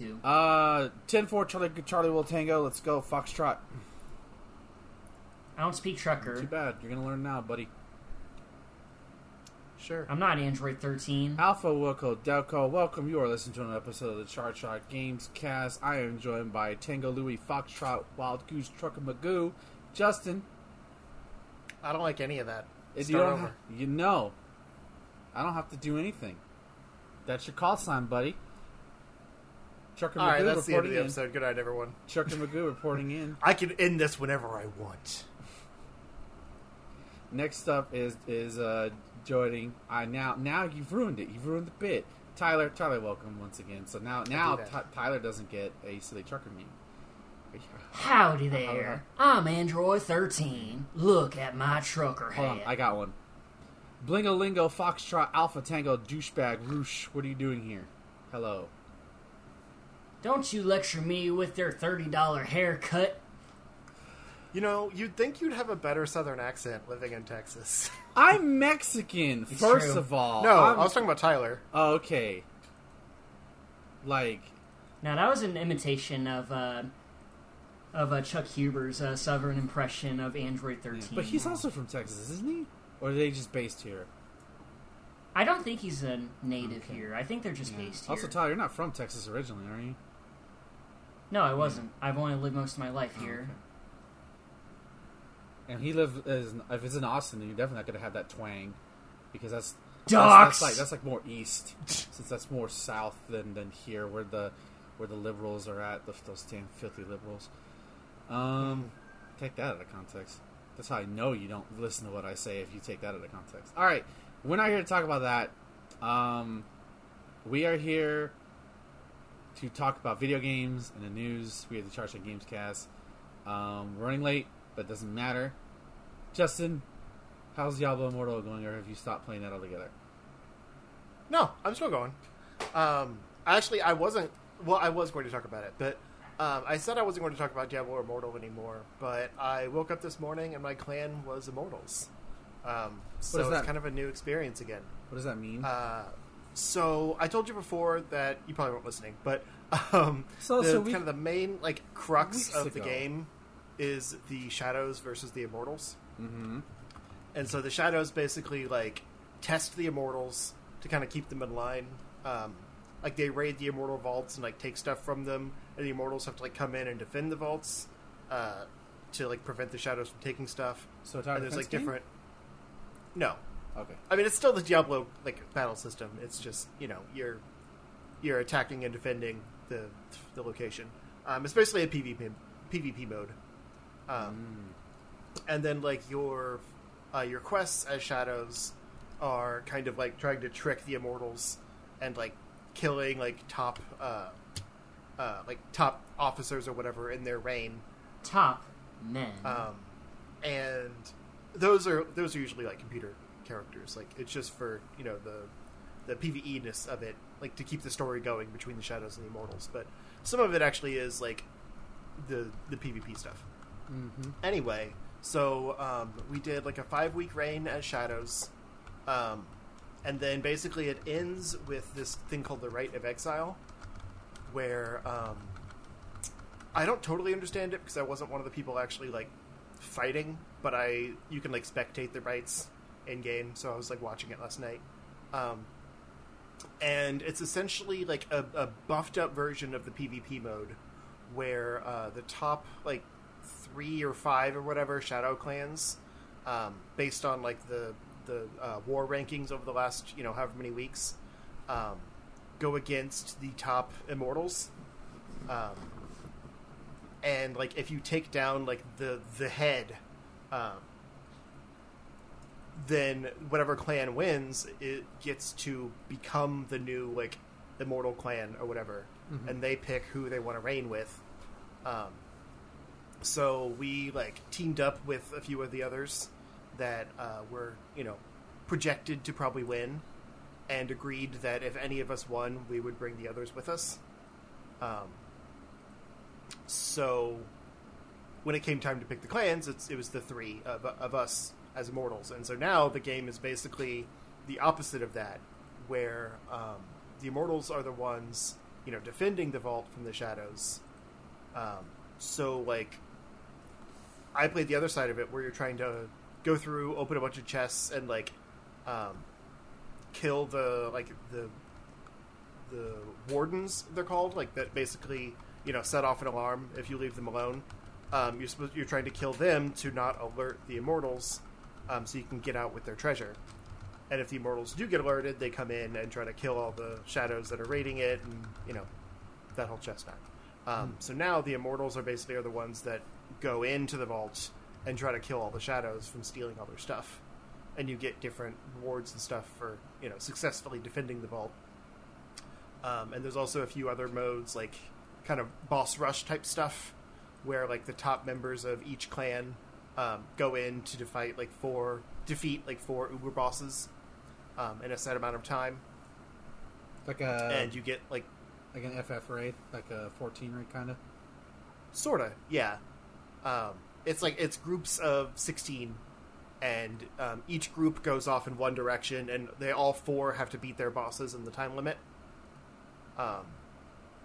to. Uh, 10-4 Charlie Charlie will tango. Let's go Foxtrot. I don't speak trucker. Too bad. You're gonna learn now, buddy. Sure. I'm not Android 13. Alpha Wilco Delco, welcome. You are listening to an episode of the Chart Shot Games Cast. I am joined by Tango Louie, Foxtrot, Wild Goose, Trucker Magoo, Justin. I don't like any of that. If you Start don't over. ha- you know, I don't have to do anything. That's your call sign, buddy. Trucker All right, Magoo that's the end of reporting the in. episode. Good night, everyone. Trucker Magoo reporting in. I can end this whenever I want. Next up is is uh joining. I now now you've ruined it. You've ruined the bit. Tyler, Tyler, welcome once again. So now now do that. Tyler doesn't get a silly trucker meme. Howdy there. I'm Android 13. Look at my trucker Hold on, hat. I got one. Blingolingo, Foxtrot, Alpha Tango, douchebag, Roosh. What are you doing here? Hello. Don't you lecture me with their $30 haircut. You know, you'd think you'd have a better Southern accent living in Texas. I'm Mexican. It's first true. of all, no, I'm- I was talking about Tyler. Oh, okay. Like Now, that was an imitation of uh, of uh, Chuck Huber's uh, Southern impression of Android 13. But he's also from Texas, isn't he? Or are they just based here? I don't think he's a native Okay. here. I think they're just based here. Also, Tyler, you're not from Texas originally, are you? No, I wasn't. I've only lived most of my life here. okay. And he lived as if it's in Austin, you're definitely not going to have that twang because that's that's, that's like that's like more east, since that's more south than than here, where the where the liberals are at, the, those damn filthy liberals. Um, take that out of context. That's how I know you don't listen to what I say if you take that out of context. All right, we're not here to talk about that. Um, we are here to talk about video games and the news. We have the Charge Games Cast. Um, we're running late, but it doesn't matter. Justin, how's Diablo Immortal going, or have you stopped playing that altogether? No, I'm still going. Um, actually, I wasn't. Well, I was going to talk about it, but um, I said I wasn't going to talk about Diablo Immortal anymore. But I woke up this morning and my clan was Immortals. Um, so it's that- kind of a new experience again. What does that mean? Uh, so I told you before that you probably weren't listening, but um, So- the, so we- kind of the main like crux of the ago. game is the shadows versus the immortals, mm-hmm. and so the shadows basically like test the immortals to kind of keep them in line. Um, like they raid the immortal vaults and like take stuff from them, and the immortals have to like come in and defend the vaults uh, to like prevent the shadows from taking stuff. So, Tower and there's like game? different. No, Okay. I mean, it's still the Diablo like battle system. It's just you know you're you're attacking and defending the the location. Um, it's basically a PvP PvP mode. Um, and then like your uh, your quests as shadows are kind of like trying to trick the immortals and like killing like top uh, uh, like top officers or whatever in their reign Top men. um, and those are those are usually like computer characters. Like it's just for you know the the PVE ness of it, like to keep the story going between the shadows and the immortals. But some of it actually is like the the PvP stuff. Mm-hmm. Anyway, so um, we did like a five week reign as shadows, um, and then basically it ends with this thing called the Rite of Exile, where um, I don't totally understand it because I wasn't one of the people actually like fighting, but I you can like spectate the rites in game, so I was like watching it last night. Um, and it's essentially like a, a buffed up version of the PvP mode, where uh, the top like three or five or whatever shadow clans, um, based on like the the uh, war rankings over the last you know however many weeks, um, go against the top immortals. Um, and like if you take down like the the head, um, then whatever clan wins, it gets to become the new like immortal clan or whatever, Mhm. and they pick who they want to reign with. Um, so we like teamed up with a few of the others that uh, were you know projected to probably win, and agreed that if any of us won, we would bring the others with us. Um, so when it came time to pick the clans, it's, it was the three of, of us as immortals, and so now the game is basically the opposite of that, where um, the immortals are the ones you know defending the vault from the shadows. Um, so like, I played the other side of it where you're trying to go through, open a bunch of chests, and like um, kill the like the the wardens they're called like that basically you know set off an alarm if you leave them alone. Um, you're supposed you're trying to kill them to not alert the immortals, um, so you can get out with their treasure. And if the immortals do get alerted, they come in and try to kill all the shadows that are raiding it, and you know that whole chess match. Um, So now the immortals are basically are the ones that go into the vault and try to kill all the shadows from stealing all their stuff, and you get different rewards and stuff for you know successfully defending the vault. Um, and there's also a few other modes like kind of boss rush type stuff, where like the top members of each clan um, go in to fight like four defeat like four uber bosses um, in a set amount of time, Like a and you get like like an FF raid, like a 14 raid kind of. Sorta, yeah. Um, it's like it's groups of sixteen, and um, each group goes off in one direction, and they all four have to beat their bosses in the time limit, um,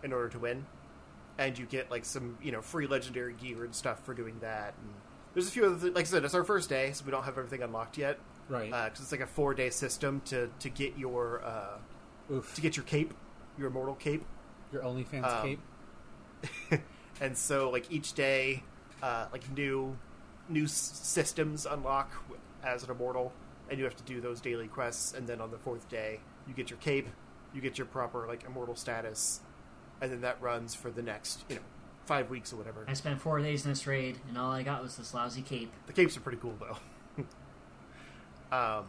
in order to win. And you get like some you know free legendary gear and stuff for doing that. And there's a few other th- like I said, it's our first day, so we don't have everything unlocked yet. Right. Because it's like a four day system to to get your uh, Oof. to get your cape, your immortal cape. Your OnlyFans um, cape. and so like each day uh, like new new s- systems unlock as an immortal and you have to do those daily quests and then on the fourth day you get your cape you get your proper like immortal status and then that runs for the next you know five weeks or whatever I spent four days in this raid, and all I got was this lousy cape. the capes are pretty cool though um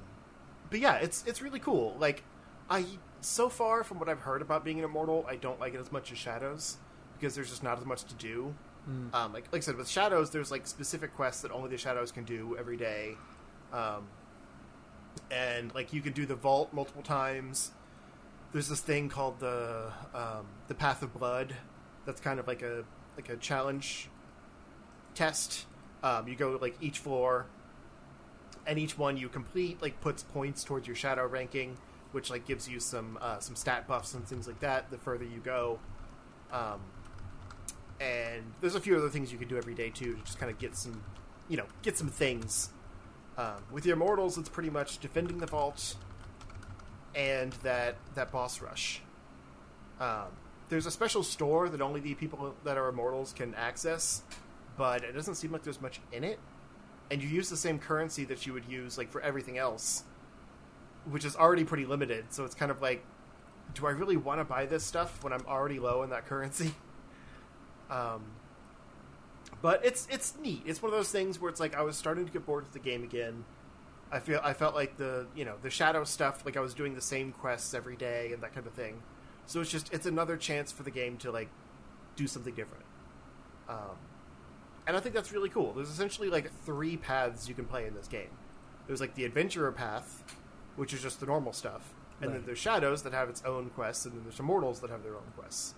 but yeah it's it's really cool like i so far from what i've heard about being an immortal i don't like it as much as shadows because there's just not as much to do Mm. um, like, like I said, with shadows, there's like specific quests that only the shadows can do every day, um, and like you can do the vault multiple times. There's this thing called the um, the Path of Blood. That's kind of like a like a challenge test. Um, you go like each floor, and each one you complete like puts points towards your shadow ranking, which like gives you some uh, some stat buffs and things like that. The further you go. Um, and there's a few other things you can do every day too to just kind of get some, you know, get some things. Um, with your immortals, it's pretty much defending the vault and that that boss rush. Um, there's a special store that only the people that are immortals can access, but it doesn't seem like there's much in it. And you use the same currency that you would use like for everything else, which is already pretty limited. So it's kind of like, do I really want to buy this stuff when I'm already low in that currency? Um, but it's it's neat. It's one of those things where it's like I was starting to get bored with the game again. I feel I felt like the you know the shadow stuff like I was doing the same quests every day and that kind of thing. So it's just it's another chance for the game to like do something different. Um, and I think that's really cool. There's essentially like three paths you can play in this game. There's like the adventurer path, which is just the normal stuff, and then there's shadows that have its own quests, and then there's immortals that have their own quests.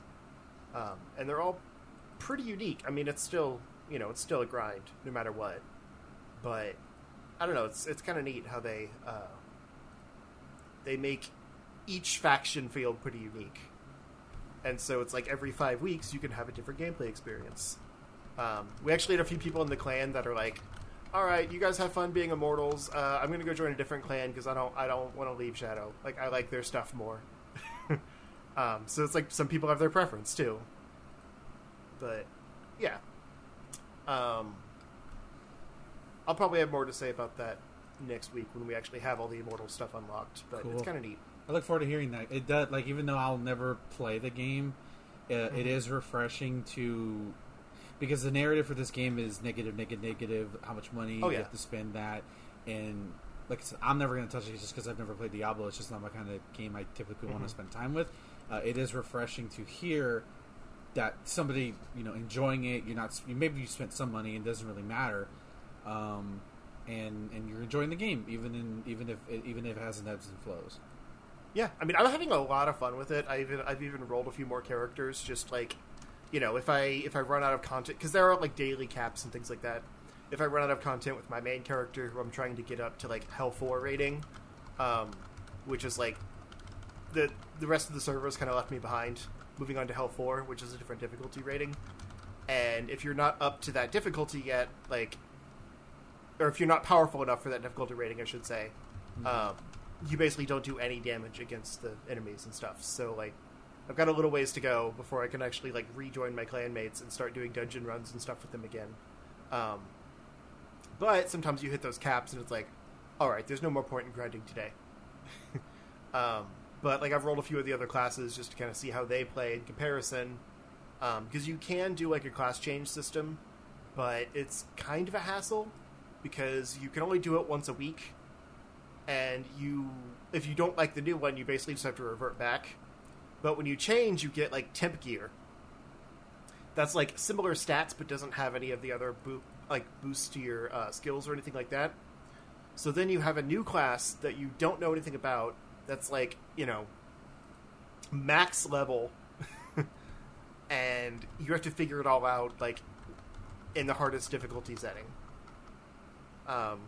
Um, and they're all pretty unique. I mean, it's still you know it's still a grind no matter what, but I don't know. It's it's kind of neat how they uh, they make each faction feel pretty unique, and so it's like every five weeks you can have a different gameplay experience. Um, we actually had a few people in the clan that are like, "All right, you guys have fun being immortals. Uh, I'm going to go join a different clan because I don't I don't want to leave Shadow. Like I like their stuff more." um, so it's like some people have their preference too. But yeah, um, I'll probably have more to say about that next week when we actually have all the immortal stuff unlocked. But it's kind of neat. I look forward to hearing that. It does like even though I'll never play the game, uh, Mm-hmm. it is refreshing to because the narrative for this game is negative, negative, negative. How much money Oh, you yeah. have to spend that, and like I said, I'm never going to touch it just because I've never played Diablo. It's just not my kind of game I typically want Mhm. to spend time with. Uh, it is refreshing to hear that somebody you know enjoying it. You're not maybe you spent some money and it doesn't really matter. Um, and and you're enjoying the game even in even if even if it has an ebbs and flows. Yeah, I mean, I'm having a lot of fun with it. I even I've even rolled a few more characters, just like, you know, if I if I run out of content because there are like daily caps and things like that. If I run out of content with my main character, who I'm trying to get up to like Hell Four rating, um, which is like the the rest of the servers kind of left me behind moving on to Hell Four, which is a different difficulty rating. And if you're not up to that difficulty yet, like, or if you're not powerful enough for that difficulty rating, I should say, um, you basically don't do any damage against the enemies and stuff. So like, I've got a little ways to go before I can actually like rejoin my clanmates and start doing dungeon runs and stuff with them again. Um, but sometimes you hit those caps and it's like, all right, there's no more point in grinding today. um, but like I've rolled a few of the other classes just to kind of see how they play in comparison, because you can do like a class change system, but it's kind of a hassle because you can only do it once a week, and you if you don't like the new one, you basically just have to revert back. But when you change, you get like temp gear. That's like similar stats, but doesn't have any of the other bo- like boosts to your uh, skills or anything like that. So then you have a new class that you don't know anything about. That's like you know max level, and you have to figure it all out like in the hardest difficulty setting. Um,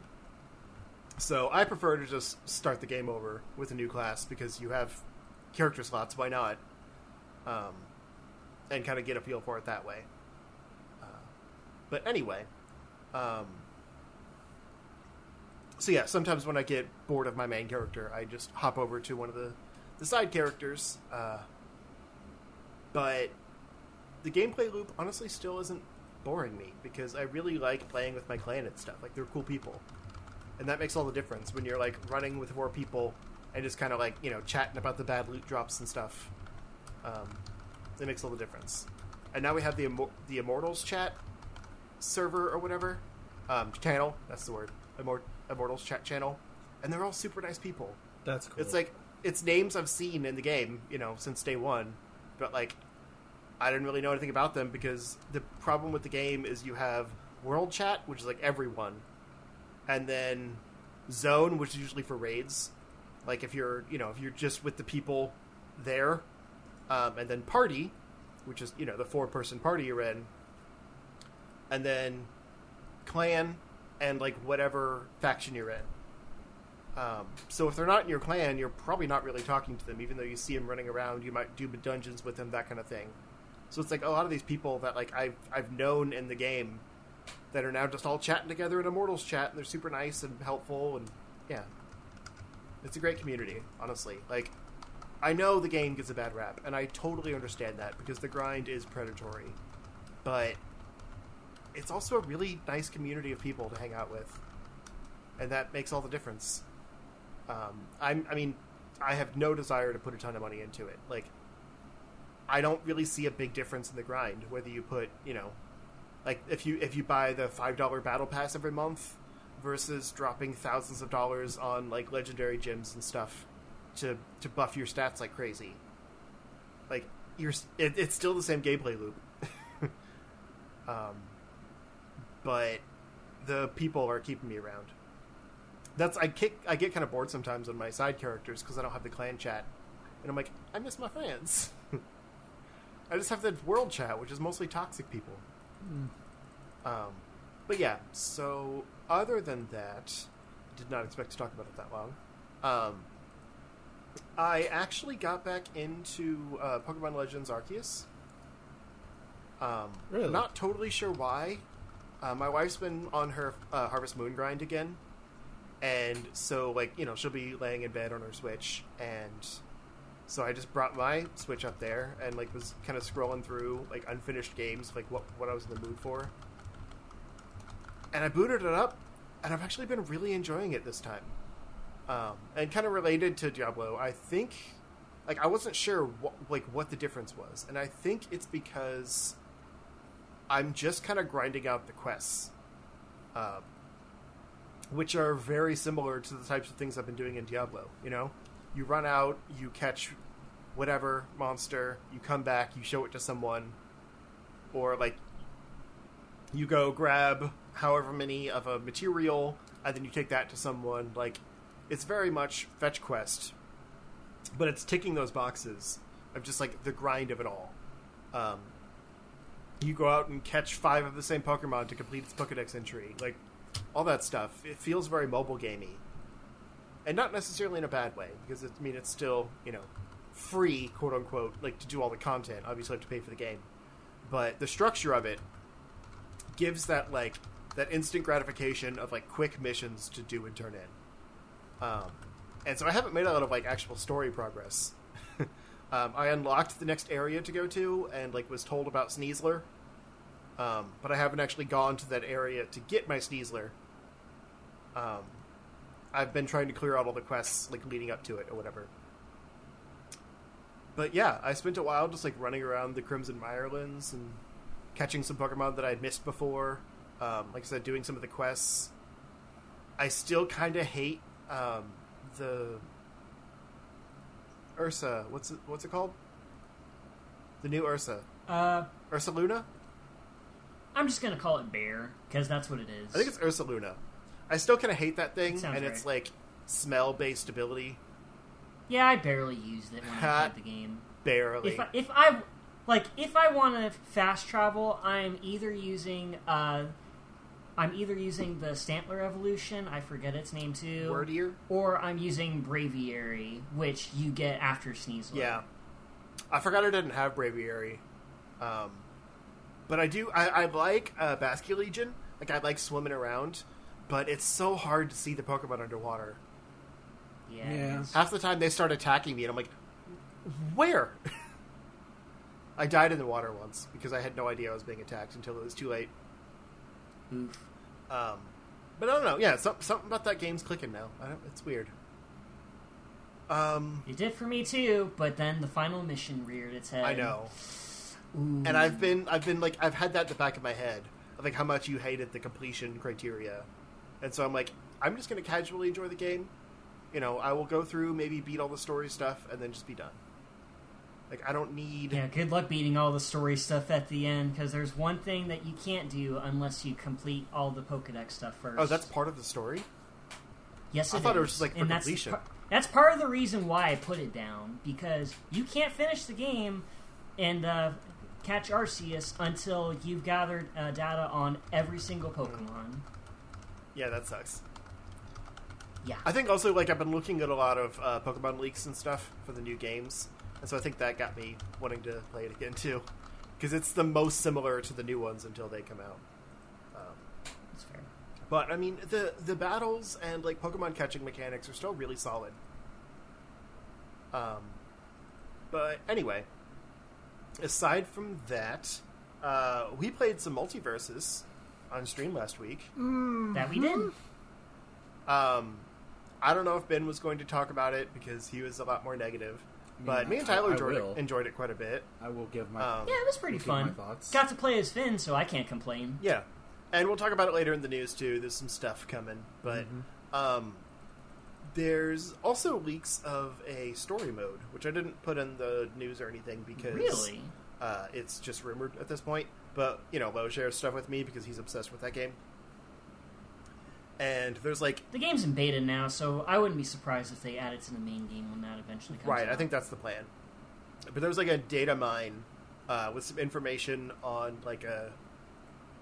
so I prefer to just start the game over with a new class because you have character slots. Why not? Um, and kind of get a feel for it that way. Uh, but anyway, um, so yeah, sometimes when I get bored of my main character, I just hop over to one of the the side characters. Uh, but the gameplay loop honestly still isn't boring me because I really like playing with my clan and stuff. Like they're cool people, and that makes all the difference when you're like running with four people and just kind of like you know chatting about the bad loot drops and stuff. Um, it makes all the difference. And now we have the the Immortals chat server or whatever um, channel. That's the word. Immort- Immortals chat channel, and they're all super nice people. That's cool. It's like it's names I've seen in the game, you know, since day one, but like I didn't really know anything about them because the problem with the game is you have world chat, which is like everyone, and then zone, which is usually for raids. Like if you're, you know, if you're just with the people there, um, and then party, which is you know the four person party you're in, and then clan and like whatever faction you're in. Um, so if they're not in your clan, you're probably not really talking to them, even though you see them running around. You might do dungeons with them, that kind of thing. So it's like a lot of these people that like I've I've known in the game that are now just all chatting together in Immortals chat, and they're super nice and helpful, and yeah, it's a great community. Honestly, like I know the game gets a bad rap, and I totally understand that because the grind is predatory, but it's also a really nice community of people to hang out with, and that makes all the difference. Um, I'm, I mean, I have no desire to put a ton of money into it. Like, I don't really see a big difference in the grind whether you put, you know, like if you if you buy the five dollar battle pass every month versus dropping thousands of dollars on like legendary gems and stuff to to buff your stats like crazy. Like you're, it, it's still the same gameplay loop. um, but the people are keeping me around. That's I kick I get kind of bored sometimes on my side characters because I don't have the clan chat, and I'm like I miss my friends. I just have the world chat, which is mostly toxic people. Um, but yeah, so other than that, did not expect to talk about it that long. Um, I actually got back into uh, Pokemon Legends Arceus. Um, Really? Not totally sure why. Uh, my wife's been on her uh, Harvest Moon grind again, and so like you know she'll be laying in bed on her Switch, and so I just brought my Switch up there and like was kind of scrolling through like unfinished games, like what what I was in the mood for, and I booted it up, and I've actually been really enjoying it this time. Um, and kind of related to Diablo, I think, like I wasn't sure what, like what the difference was, and I think it's because I'm just kind of grinding out the quests, um, which are very similar to the types of things I've been doing in Diablo. You know, you run out, you catch whatever monster, you come back, you show it to someone, or like you go grab however many of a material, and then you take that to someone. Like it's very much fetch quest, but it's ticking those boxes of just like the grind of it all. Um, you go out and catch five of the same Pokemon to complete its Pokedex entry, like all that stuff. It feels very mobile gamey, and not necessarily in a bad way because it, I mean it's still you know free, quote unquote, like to do all the content. Obviously, you have to pay for the game, but the structure of it gives that like that instant gratification of like quick missions to do and turn in. Um, and so I haven't made a lot of like actual story progress. um, I unlocked the next area to go to and like was told about Sneasler, um, but I haven't actually gone to that area to get my Sneasler. Um, I've been trying to clear out all the quests like leading up to it or whatever. But yeah, I spent a while just like running around the Crimson Mirelands and catching some Pokemon that I'd missed before. Um, like I said, doing some of the quests. I still kind of hate um, the Ursa. What's it, what's it called? The new Ursa. Uh, Ursaluna. I'm just gonna call it bear because that's what it is. I think it's Ursaluna. I still kind of hate that thing, and it's like smell based ability. yeah, I barely used it when I played the game. Barely. If I, if I like if I want to fast travel, I'm either using uh, I'm either using the Stantler evolution. I forget its name too. Wyrdeer. Or I'm using Braviary, which you get after Sneasler. Yeah, I forgot I didn't have Braviary, um, but I do. I, I like uh, Basculegion. Like I like swimming around, but it's so hard to see the Pokemon underwater. Yeah. Yeah. Half the time they start attacking me, and I'm like, "Where?" I died in the water once because I had no idea I was being attacked until it was too late. Oof. Um, but I don't know. Yeah, some, something about that game's clicking now. I don't, it's weird. Um, It did for me too, but then the final mission reared its head. I know. Ooh. and I've been I've been like I've had that in the back of my head of like how much you hated the completion criteria, and so I'm like I'm just gonna casually enjoy the game. You know, I will go through maybe beat all the story stuff and then just be done. Like I don't need. Yeah, good luck beating all the story stuff at the end, because there's one thing that you can't do unless you complete all the Pokedex stuff first. Oh, that's part of the story. yes. I thought it was just, like, for and that's par- that's part of the reason why I put it down because you can't finish the game and uh, catch Arceus until you've gathered uh, data on every single Pokemon. Yeah, that sucks. Yeah. I think also like I've been looking at a lot of uh, Pokemon leaks and stuff for the new games, and so I think that got me wanting to play it again too, because it's the most similar to the new ones until they come out. Um, That's fair. But I mean, the the battles and like Pokemon catching mechanics are still really solid. Um, but anyway, aside from that, uh, we played some MultiVersus on stream last week. That we did. Um, I don't know if Ben was going to talk about it because he was a lot more negative, I but mean, me and Tyler I enjoyed it, enjoyed it quite a bit. I will give my Um, Yeah, it was pretty give my fun. thoughts. Got to play as Finn, so I can't complain. Yeah, and we'll talk about it later in the news too. There's some stuff coming, but Mhm. um, there's also leaks of a story mode, which I didn't put in the news or anything because Really? uh, it's just rumored at this point. But you know, Lo shares stuff with me because he's obsessed with that game. And there's like The game's in beta now, so I wouldn't be surprised if they add it to the main game when that eventually comes right, out. I think that's the plan. But there was like a data mine uh, with some information on like a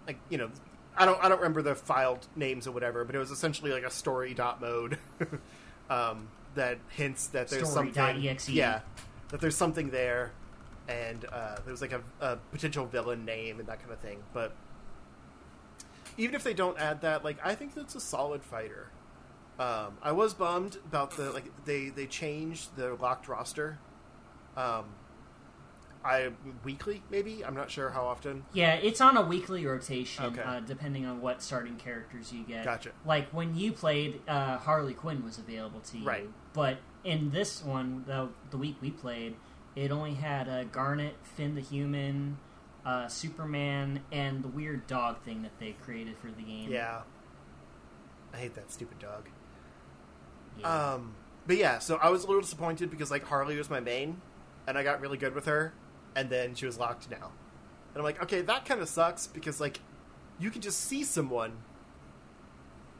like you know I don't I don't remember the filed names or whatever, but it was essentially like a story dot mode um, that hints that there's Story something. exe. Yeah, that there's something there, and uh, there was like a, a potential villain name and that kind of thing. But even if they don't add that, like I think that's a solid fighter. Um, I was bummed about the like they they changed the locked roster. Um, I weekly maybe I'm not sure how often. Yeah, it's on a weekly rotation, Okay. uh, depending on what starting characters you get. Gotcha. Like when you played, uh, Harley Quinn was available to you, Right. But in this one, the the week we played, it only had uh, Garnet, Finn the Human, uh, Superman, and the weird dog thing that they created for the game. Yeah, I hate that stupid dog. Yeah. Um, but yeah, so I was a little disappointed because like Harley was my main, and I got really good with her, and then she was locked now, and I'm like, okay, that kind of sucks because like you can just see someone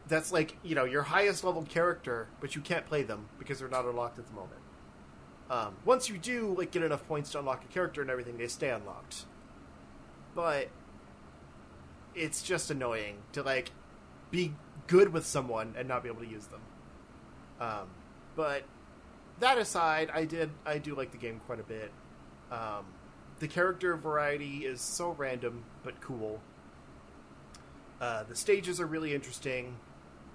that's like you know your highest level character, but you can't play them because they're not unlocked at the moment. Um, once you do like get enough points to unlock a character and everything, they stay unlocked. But it's just annoying to like be good with someone and not be able to use them. Um, but that aside, I did I do like the game quite a bit. Um, the character variety is so random but cool. Uh, the stages are really interesting.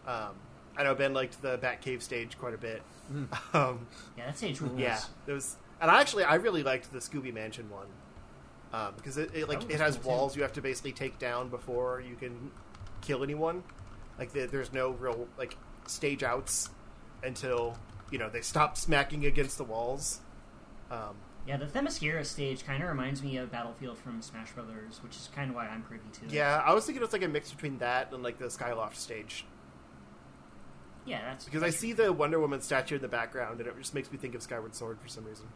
Um, I know Ben liked the Batcave stage quite a bit. Mm. Um, Yeah, that stage rules. yeah, it was, and I actually I really liked the Scooby Mansion one um, because it, it like it has cool, too. walls you have to basically take down before you can kill anyone. Like the, there's no real like stage outs until you know they stop smacking against the walls. Um, Yeah, the Themyscira stage kind of reminds me of Battlefield from Smash Brothers, which is kind of why I'm privy to yeah, I was thinking it's like a mix between that and like the Skyloft stage yeah, that's because I see the Wonder Woman statue in the background and it just makes me think of Skyward Sword for some reason.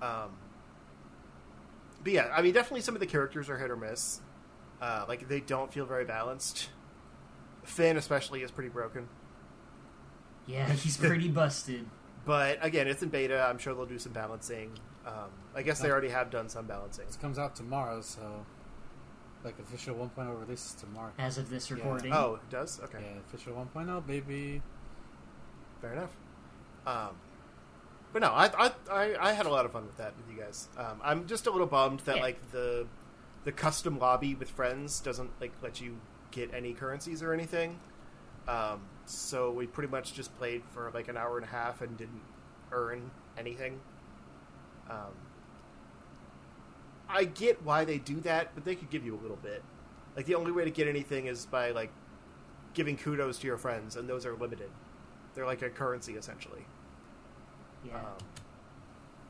Um, but yeah, I mean, definitely some of the characters are hit or miss. Uh, like they don't feel very balanced. Finn, especially, is pretty broken. Yeah, he's pretty busted. But again, it's in beta. I'm sure they'll do some balancing. Um, I guess they already have done some balancing. This comes out tomorrow, so like official 1.0 releases tomorrow. As of this Yeah. Oh, it does? Okay, Yeah, official 1.0, baby. fair enough. Um, but no, I, I I I had a lot of fun with that with you guys. Um, I'm just a little bummed that Yeah. like the the custom lobby with friends doesn't like let you get any currencies or anything. Um, so we pretty much just played for like an hour and a half and didn't earn anything. Um, I get why they do that, but they could give you a little bit. Like the only way to get anything is by like giving kudos to your friends, and those are limited. They're like a currency essentially. yeah. Um,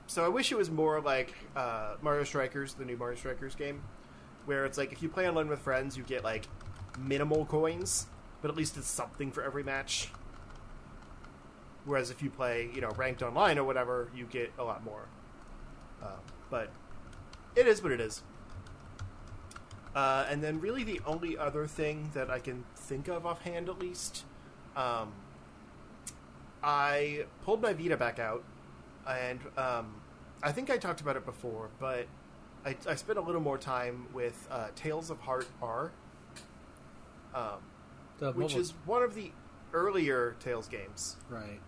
so I wish it was more like uh, Mario Strikers, the new Mario Strikers game, where it's like if you play online with friends, you get like minimal coins, but at least it's something for every match. Whereas if you play, you know, ranked online or whatever, you get a lot more. Uh, but it is what it is. Uh, and then, really, the only other thing that I can think of offhand, at least, um, I pulled my Vita back out, and um, I think I talked about it before, but I, I spent a little more time with uh, Tales of Heart R, um, which is one of the earlier Tales games. right.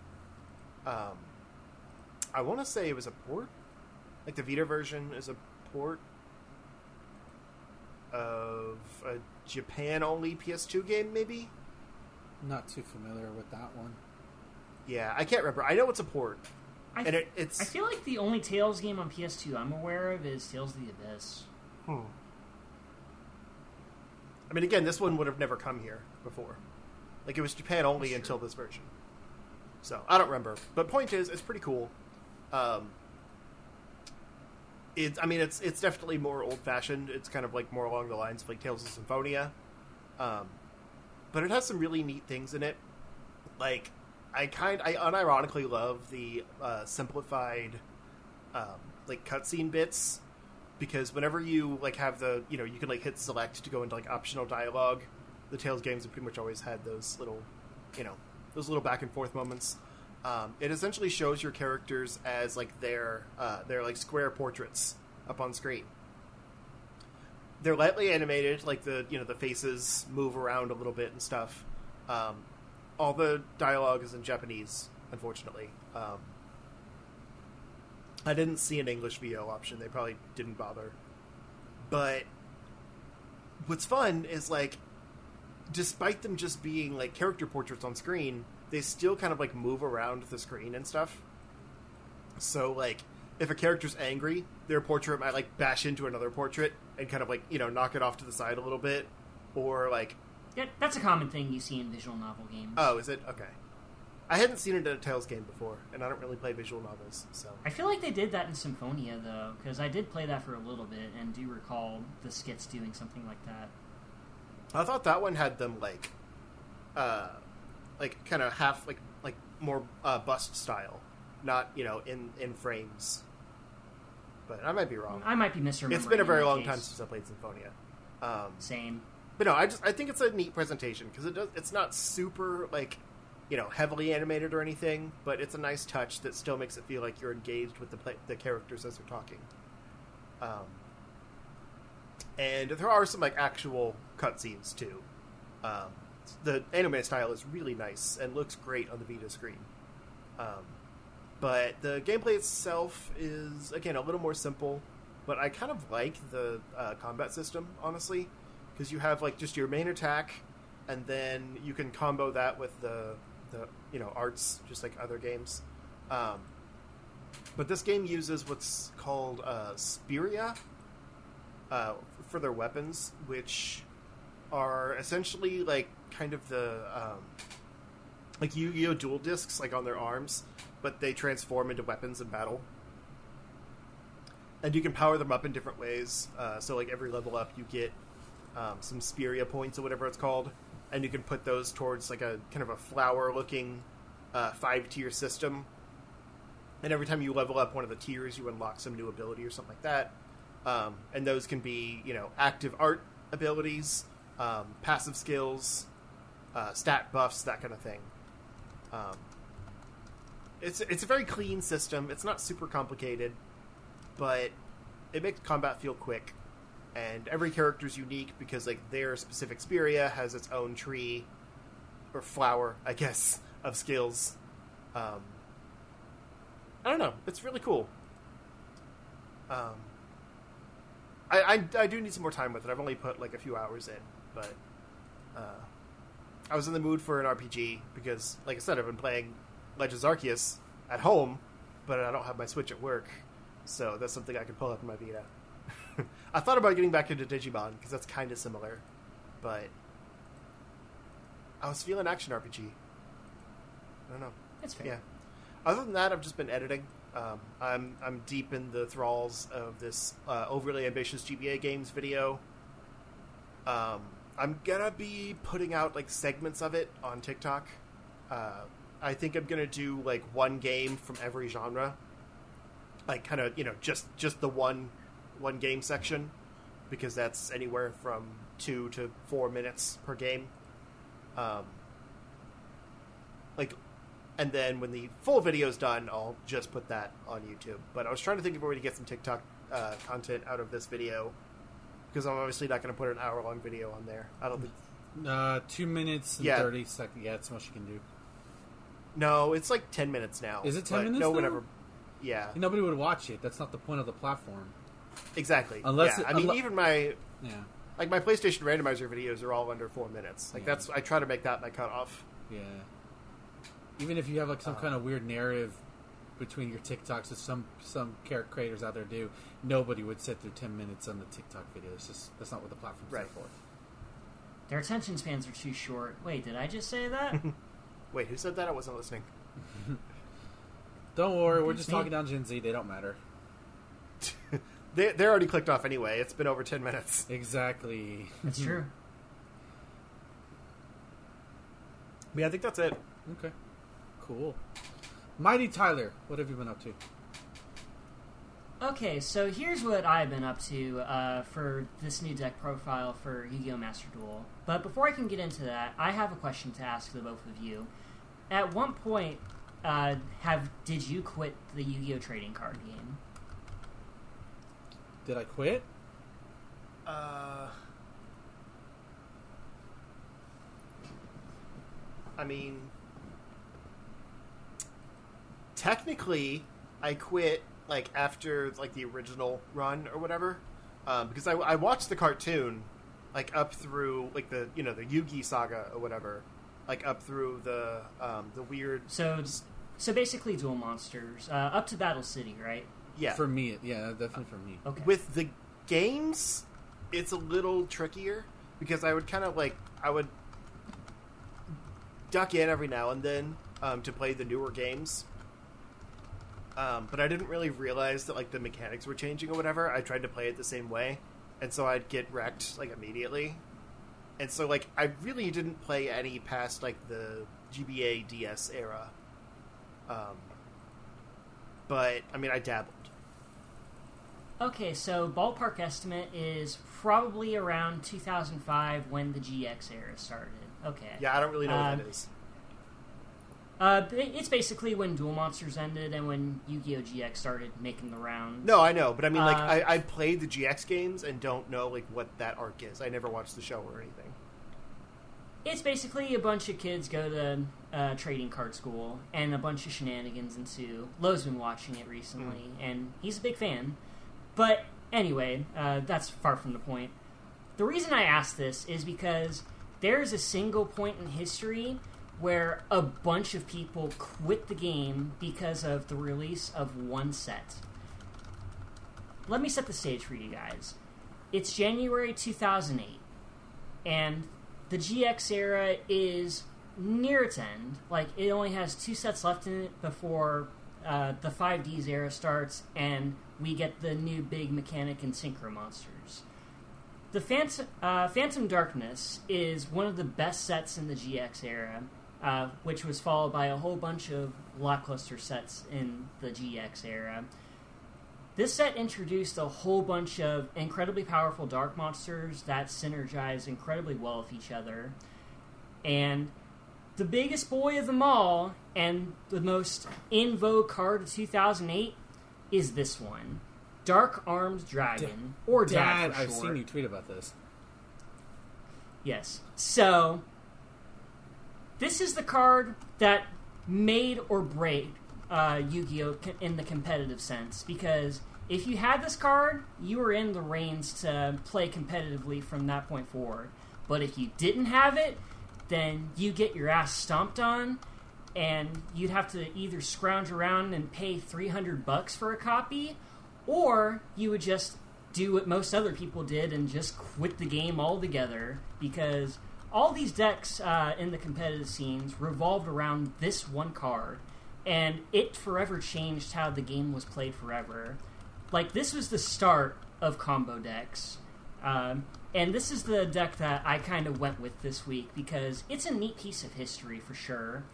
Um, I want to say it was a port, like the Vita version is a port of a Japan-only PS2 game, maybe. Not too familiar with that one. Yeah, I can't remember. I know it's a port, I, and it, it's I feel like the only Tales game on PS2 I'm aware of is Tales of the Abyss. Hmm. I mean, again, this one would have never come here before. Like it was Japan only until this version. So I don't remember, but point is, it's pretty cool. Um, it's, I mean, it's it's definitely more old fashioned. It's kind of like more along the lines of like Tales of Symphonia, um, but it has some really neat things in it. Like I kind, I unironically love the uh, simplified, um, like cutscene bits because whenever you like have the you know you can like hit select to go into like optional dialogue the tales games have pretty much always had those little you know those little back and forth moments um, it essentially shows your characters as like their uh, their like square portraits up on screen they're lightly animated like the you know the faces move around a little bit and stuff um, all the dialogue is in japanese unfortunately um, I didn't see an English VO option. They probably didn't bother. But what's fun is like, despite them just being like character portraits on screen, they still kind of like move around the screen and stuff. So like, if a character's angry, their portrait might like bash into another portrait and kind of like you know knock it off to the side a little bit, or like, Yeah, that's a common thing you see in visual novel games. oh, is it okay? I hadn't seen it in a Tales game before, and I don't really play visual novels, so I feel like they did that in Symphonia though, because I did play that for a little bit and do recall the skits doing something like that. I thought that one had them like, uh, like kind of half like like more uh, bust style, not you know in in frames. But I might be wrong. I might be misremembering. It's been a very long case. time since I played Symphonia. Um, Same. but no, I just I think it's a neat presentation because it does. It's not super like you know heavily animated or anything, but it's a nice touch that still makes it feel like you're engaged with the play, the characters as they're talking. Um, and there are some like actual cutscenes too. Um, the anime style is really nice and looks great on the Vita screen. Um, but the gameplay itself is again a little more simple. But I kind of like the uh, combat system, honestly, because you have like just your main attack, and then you can combo that with the the you know arts, just like other games. Um, but this game uses what's called uh, Spiria uh, for their weapons, which are essentially like kind of the um, like Yu-Gi-Oh duel disks, like on their arms, but they transform into weapons in battle. And you can power them up in different ways. Uh, so, like every level up, you get um, some Spiria points or whatever it's called, and you can put those towards like a kind of a flower-looking uh, five-tier system. And every time you level up one of the tiers, you unlock some new ability or something like that. Um, and those can be, you know, active art abilities, um, passive skills, uh, stat buffs, that kind of thing. Um, it's it's a very clean system. It's not super complicated, but it makes combat feel quick. And every character is unique because like their specific Spiria has its own tree or flower, I guess, of skills. Um, I don't know. It's really cool. Um, I, I, I do need some more time with it. I've only put like a few hours in, but uh, I was in the mood for an RPG because, like I said, I've been playing Legends Arceus at home, but I don't have my Switch at work, so that's something I can pull up in my Vita. I thought about getting back into Digimon because that's kind of similar, but I was feeling action RPG. I don't know. That's fair. Yeah. Other than that, I've just been editing. Um, I'm I'm deep in the thralls of this uh, overly ambitious GBA games video. Um, I'm gonna be putting out like segments of it on TikTok. Uh, I think I'm gonna do like one game from every genre, like kind of you know just just the one one game section, because that's anywhere from two to four minutes per game. Um, like and then when the full video is done, I'll just put that on YouTube. But I was trying to think of a way to get some TikTok uh, content out of this video because I'm obviously not going to put an hour long video on there. I don't think. Uh, two minutes and Yeah. thirty seconds. Yeah, that's most you can do. No, it's like ten minutes now. Is it 10 minutes No now? one ever. Yeah, Nobody would watch it. That's not the point of the platform. exactly. Unless yeah. it- I mean, unle- even my Yeah, like my PlayStation randomizer videos are all under four minutes. Like Yeah. that's I try to make that my cutoff. yeah. Even if you have like some Uh, kind of weird narrative between your TikToks that some some char- creators out there do, nobody would sit through ten minutes on the TikTok video. It's just that's not what the platform's Right. there for. Their attention spans are too short. Wait, did I just say that? Wait, who said that? I wasn't listening. Don't worry, we're just me. talking down Gen Z. They don't matter. They they're already clicked off anyway. It's been over ten minutes. Exactly. That's true. Yeah, I think that's it. Okay. Cool. Mighty Tyler, what have you been up to? Okay, so here's what I've been up to uh, for this new deck profile for Yu-Gi-Oh! Master Duel. But before I can get into that, I have a question to ask the both of you. At one point, uh, have did you quit the Yu-Gi-Oh! trading card game? Did I quit? Uh, I mean, technically, I quit like after like the original run or whatever, um, because I, I watched the cartoon like up through like the you know the Yugi saga or whatever, like up through the um, the weird So, so basically, Duel Monsters uh, up to Battle City, right? yeah For me, yeah, definitely for me. Okay. with the games it's a little trickier because i would kind of like i would duck in every now and then um, to play the newer games um, but i didn't really realize that like the mechanics were changing or whatever. I tried to play it the same way and so i'd get wrecked like immediately. And so like i really didn't play any past like the gba ds era. Um, but i mean i dabbled. Okay, so ballpark estimate is probably around 2005 when the GX era started. Okay. yeah i don't really know what Um, that is Uh, it's basically when Duel Monsters ended and when Yu-Gi-Oh! GX started making the rounds. No, I know, but I mean, like, Uh, I, I played the GX games and don't know like what that arc is. I never watched the show or anything. it's basically a bunch of kids go to uh, trading card school, and a bunch of shenanigans ensue. Lowe's been watching it recently, and he's a big fan. But anyway, uh, that's far from the point. The reason I ask this is because there's a single point in history where a bunch of people quit the game because of the release of one set. Let me set the stage for you guys. It's January 2008, and the GX era is near its end. Like, it only has two sets left in it before uh, the 5Ds era starts, and we get the new big mechanic and synchro monsters. The Phantom, uh, Phantom Darkness is one of the best sets in the GX era, uh, which was followed by a whole bunch of lackluster sets in the GX era. This set introduced a whole bunch of incredibly powerful dark monsters that synergize incredibly well with each other. And the biggest boy of them all, and the most in vogue card of 2008, is this one Dark Armed Dragon, or Dad. Dad, I've seen you tweet about this. Yes. So, this is the card that made or break uh, Yu Gi Oh! in the competitive sense. Because if you had this card, you were in the reins to play competitively from that point forward. But if you didn't have it, then you get your ass stomped on, and you'd have to either scrounge around and pay 300 bucks for a copy, or you would just do what most other people did and just quit the game altogether because all these decks uh, in the competitive scenes revolved around this one card and it forever changed how the game was played forever. Like this was the start of combo decks. Um, and this is the deck that i kind of went with this week because it's a neat piece of history for sure.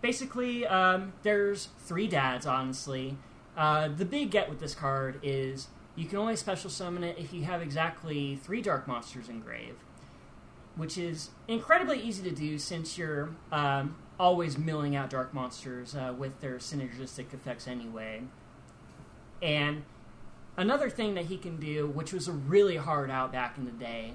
Basically um, there's three dads honestly. Uh, the big get with this card is you can only special summon it if you have exactly three dark monsters in grave, which is incredibly easy to do since you're um, always milling out dark monsters uh, with their synergistic effects anyway. And another thing that he can do, which was a really hard out back in the day,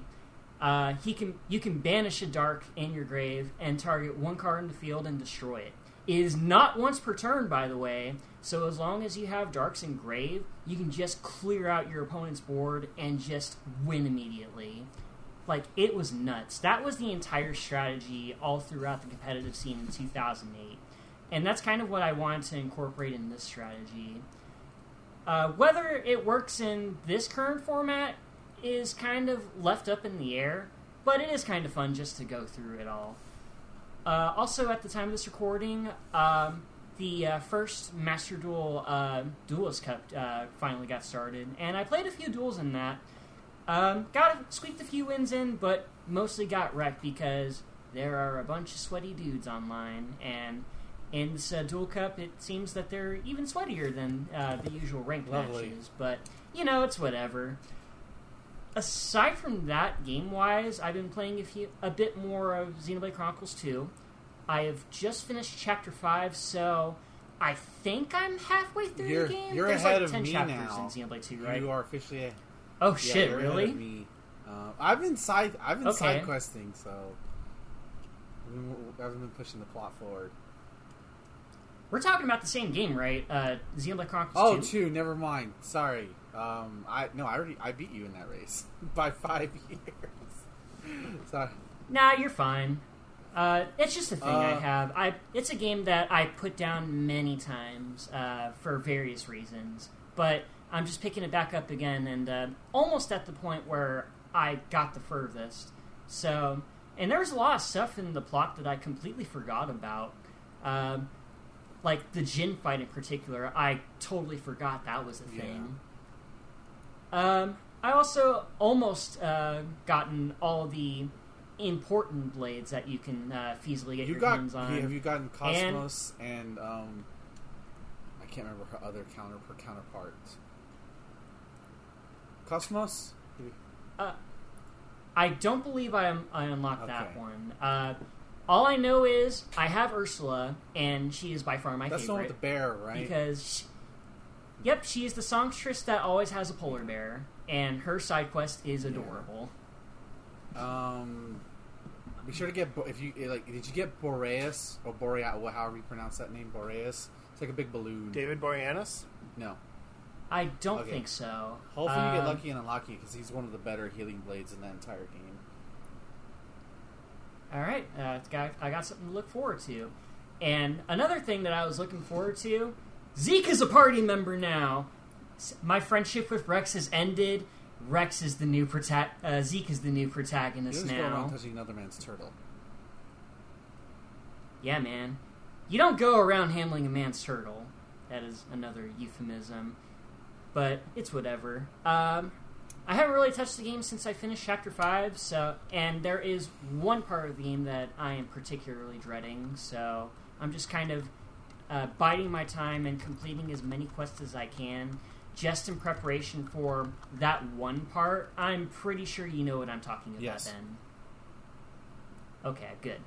uh, he can you can banish a dark in your grave and target one card in the field and destroy it. It is not once per turn, by the way. So as long as you have darks in grave, you can just clear out your opponent's board and just win immediately. Like it was nuts. That was the entire strategy all throughout the competitive scene in 2008, and that's kind of what I wanted to incorporate in this strategy. Uh, whether it works in this current format is kind of left up in the air, but it is kind of fun just to go through it all. Uh, also, at the time of this recording, um, the uh, first Master Duel uh, Duelist Cup uh, finally got started, and I played a few duels in that. Um, got squeaked a few wins in, but mostly got wrecked because there are a bunch of sweaty dudes online, and in this uh, Duel Cup, it seems that they're even sweatier than uh, the usual ranked Lovely. matches. But you know, it's whatever. Aside from that, game wise, I've been playing a few, a bit more of Xenoblade Chronicles 2. I have just finished Chapter Five, so I think I'm halfway through You're- the game. you're There's ahead like of ten me chapters now. in Xenoblade Two, right? You are officially oh yeah, shit! really? Uh, I've been side I've been Okay. side questing, so I've been- I haven't been pushing the plot forward. We're talking about the same game, right? Uh, Xenoblade Chronicles Oh, 2. two. Never mind. Sorry. Um, I no, I already I beat you in that race by five years. Sorry. Nah, you're fine. Uh, it's just a thing I Uh, have. I it's a game that I put down many times uh, for various reasons, but I'm just picking it back up again, and uh, almost at the point where I got the furthest. So, and there's a lot of stuff in the plot that I completely forgot about. Um, like the Jin fight in particular, I totally forgot that was a Yeah. thing. Um, I also almost uh, gotten all the important blades that you can uh, feasibly get You your got hands on. have you gotten KOS-MOS and, um I can't remember her other counter her counterparts. KOS-MOS? I don't believe I, I unlocked that one. Uh, all I know is I have Ursula, and she is by far my That's the one favorite with the bear, right? because, she- yep, she is the songstress that always has a polar bear, and her side quest is adorable. um Be sure to get Bo- if you like. Did you get Boreas or Boreas? However you pronounce that name, Boreas. It's like a big balloon. David Boreanaz. No. I don't Okay. think so. Hopefully you get Um, lucky and unlucky because he's one of the better healing blades in the entire game. All right, uh, got, I got something to look forward to. And another thing that I was looking forward to Zeke is a party member now. My friendship with Rex has ended. Rex is the new prota- uh, Zeke is the new You protagonist just go around now. touching another man's turtle. Yeah, man. You don't go around handling a man's turtle. That is another euphemism. But it's whatever. Um, I haven't really touched the game since I finished Chapter 5, so and there is one part of the game that I am particularly dreading, so I'm just kind of uh, biding my time and completing as many quests as I can just in preparation for that one part. I'm pretty sure you know what I'm talking about Yes. then. Okay, good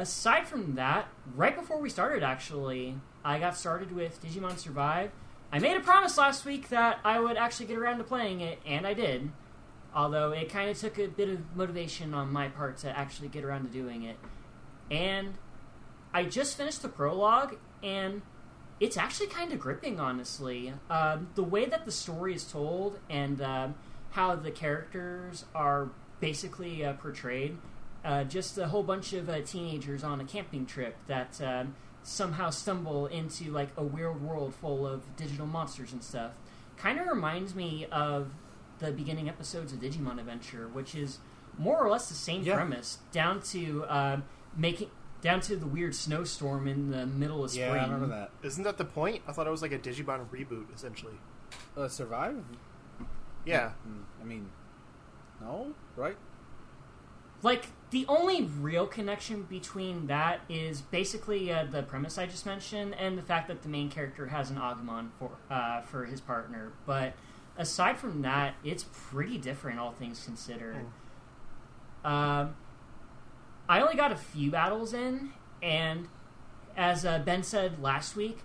aside from that, right before we started, actually, I got started with Digimon Survive. I made a promise last week that I would actually get around to playing it, and I did. Although it kind of took a bit of motivation on my part to actually get around to doing it. And I just finished the prologue, and it's actually kind of gripping, honestly. Um, the way that the story is told and um, how the characters are basically uh, portrayed uh, just a whole bunch of uh, teenagers on a camping trip that um, somehow stumble into like a weird world full of digital monsters and stuff. Kind of reminds me of the beginning episodes of Digimon Adventure, which is more or less the same Yeah. premise, down to uh, making down to the weird snowstorm in the middle of spring. Yeah, I remember that. Isn't that the point? I thought it was like a Digimon reboot, essentially. Uh, survive? Yeah. Mm, I mean, no, right? like the only real connection between that is basically uh, the premise I just mentioned and the fact that the main character has an Agumon for uh, for his partner. But aside from that, it's pretty different, all things considered. Um, I only got a few battles in, and as uh, Ben said last week,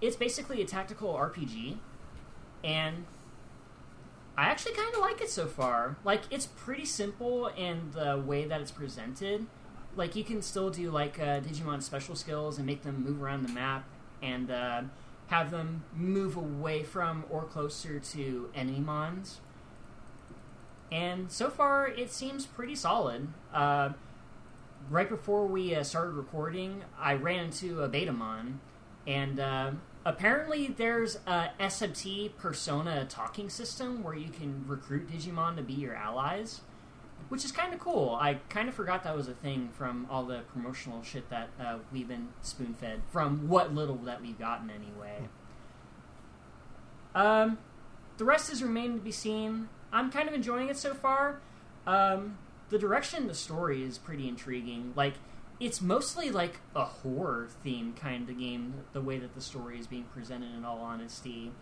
it's basically a tactical RPG, and I actually kind of like it so far. Like, it's pretty simple in the way that it's presented. Like, you can still do, like, uh, Digimon special skills and make them move around the map and uh, have them move away from or closer to Enemons. And so far, it seems pretty solid. Uh, right before we uh, started recording, I ran into a Betamon, and uh, apparently there's a SMT persona talking system where you can recruit Digimon to be your allies, which is kind of cool. I kind of forgot that was a thing from all the promotional shit that uh, we've been spoon fed, from what little that we've gotten anyway. Um, the rest is remaining to be seen. I'm kind of enjoying it so far. Um, the direction the story is pretty intriguing. Like, it's mostly like a horror theme kind of game, the way that the story is being presented, in all honesty.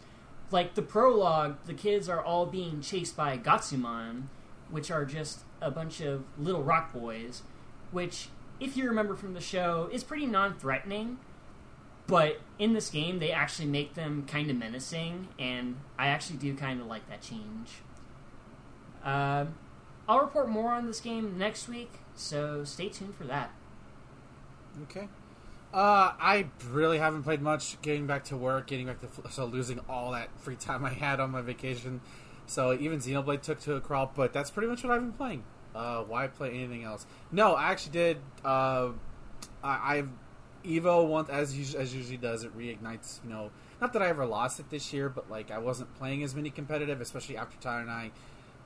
Like, the prologue, the kids are all being chased by Gotsumon, which are just a bunch of little rock boys, which, if you remember from the show, is pretty non threatening. But in this game, they actually make them kind of menacing, and I actually do kind of like that change. Um, I'll report more on this game next week, so stay tuned for that. Okay. Uh, I really haven't played much. Getting back to work, getting back to so losing all that free time I had on my vacation. So even Xenoblade took to a crawl, but that's pretty much what I've been playing. Uh, why play anything else? No, I actually did. Uh, I, I've Evo once as us- as usually does. It reignites. You know, not that I ever lost it this year, but like I wasn't playing as many competitive, especially after Tyler and I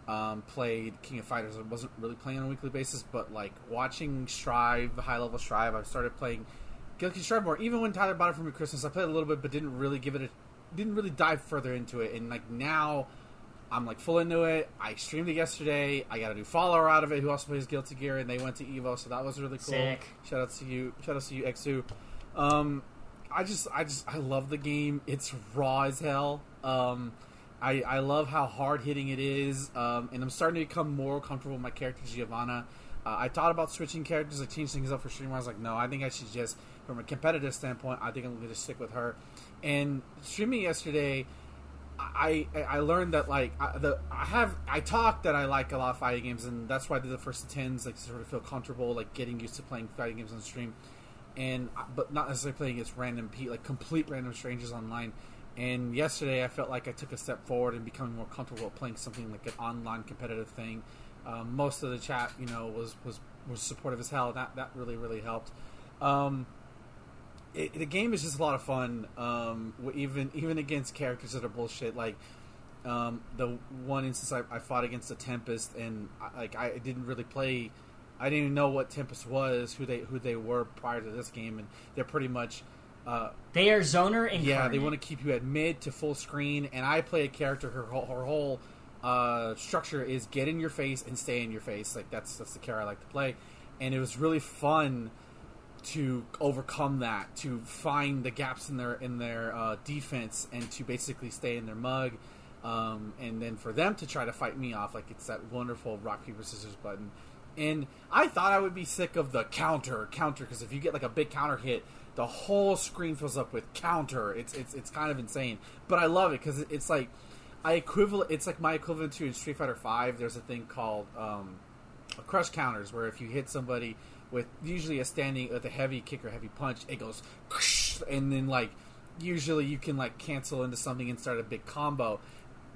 um, played King of Fighters. I wasn't really playing on a weekly basis, but like watching Strive, high level Strive, I started playing Guilty Strive more. Even when Tyler bought it for me Christmas, I played a little bit, but didn't really give it a, didn't really dive further into it. And like now, I'm like full into it. I streamed it yesterday. I got a new follower out of it who also plays Guilty Gear, and they went to Evo, so that was really cool. Sick. Shout out to you. Shout out to you, Xu. Um, I just, I just, I love the game. It's raw as hell. Um, I, I love how hard hitting it is, um, and I'm starting to become more comfortable with my character Giovanna. Uh, I thought about switching characters. I changed things up for stream. I was like, no, I think I should just, from a competitive standpoint, I think I'm going to stick with her. And streaming yesterday, I I learned that like I, the I have I talk that I like a lot of fighting games, and that's why I did the first tens like sort of feel comfortable like getting used to playing fighting games on stream, and but not necessarily playing against random people, like complete random strangers online. And yesterday, I felt like I took a step forward and becoming more comfortable playing something like an online competitive thing. Um, most of the chat, you know, was was was supportive as hell. That that really really helped. Um, it, the game is just a lot of fun. Um, even even against characters that are bullshit. Like um, the one instance I, I, fought against the Tempest, and I, like I didn't really play. I didn't even know what Tempest was, who they who they were prior to this game, and they're pretty much. Uh, they are zoner incarnate. Yeah, they want to keep you at mid to full screen, and I play a character. Her whole, her whole uh, structure is get in your face and stay in your face. Like that's that's the character I like to play, and it was really fun to overcome that, to find the gaps in their in their uh, defense, and to basically stay in their mug, um, and then for them to try to fight me off, like it's that wonderful rock paper scissors button. And I thought I would be sick of the counter counter because if you get like a big counter hit, the whole screen fills up with counter. It's it's it's kind of insane, but I love it because it's like I equivalent. It's like my equivalent to in Street Fighter Five. There's a thing called um, crush counters where if you hit somebody with usually a standing with a heavy kick or heavy punch, it goes, and then like usually you can like cancel into something and start a big combo.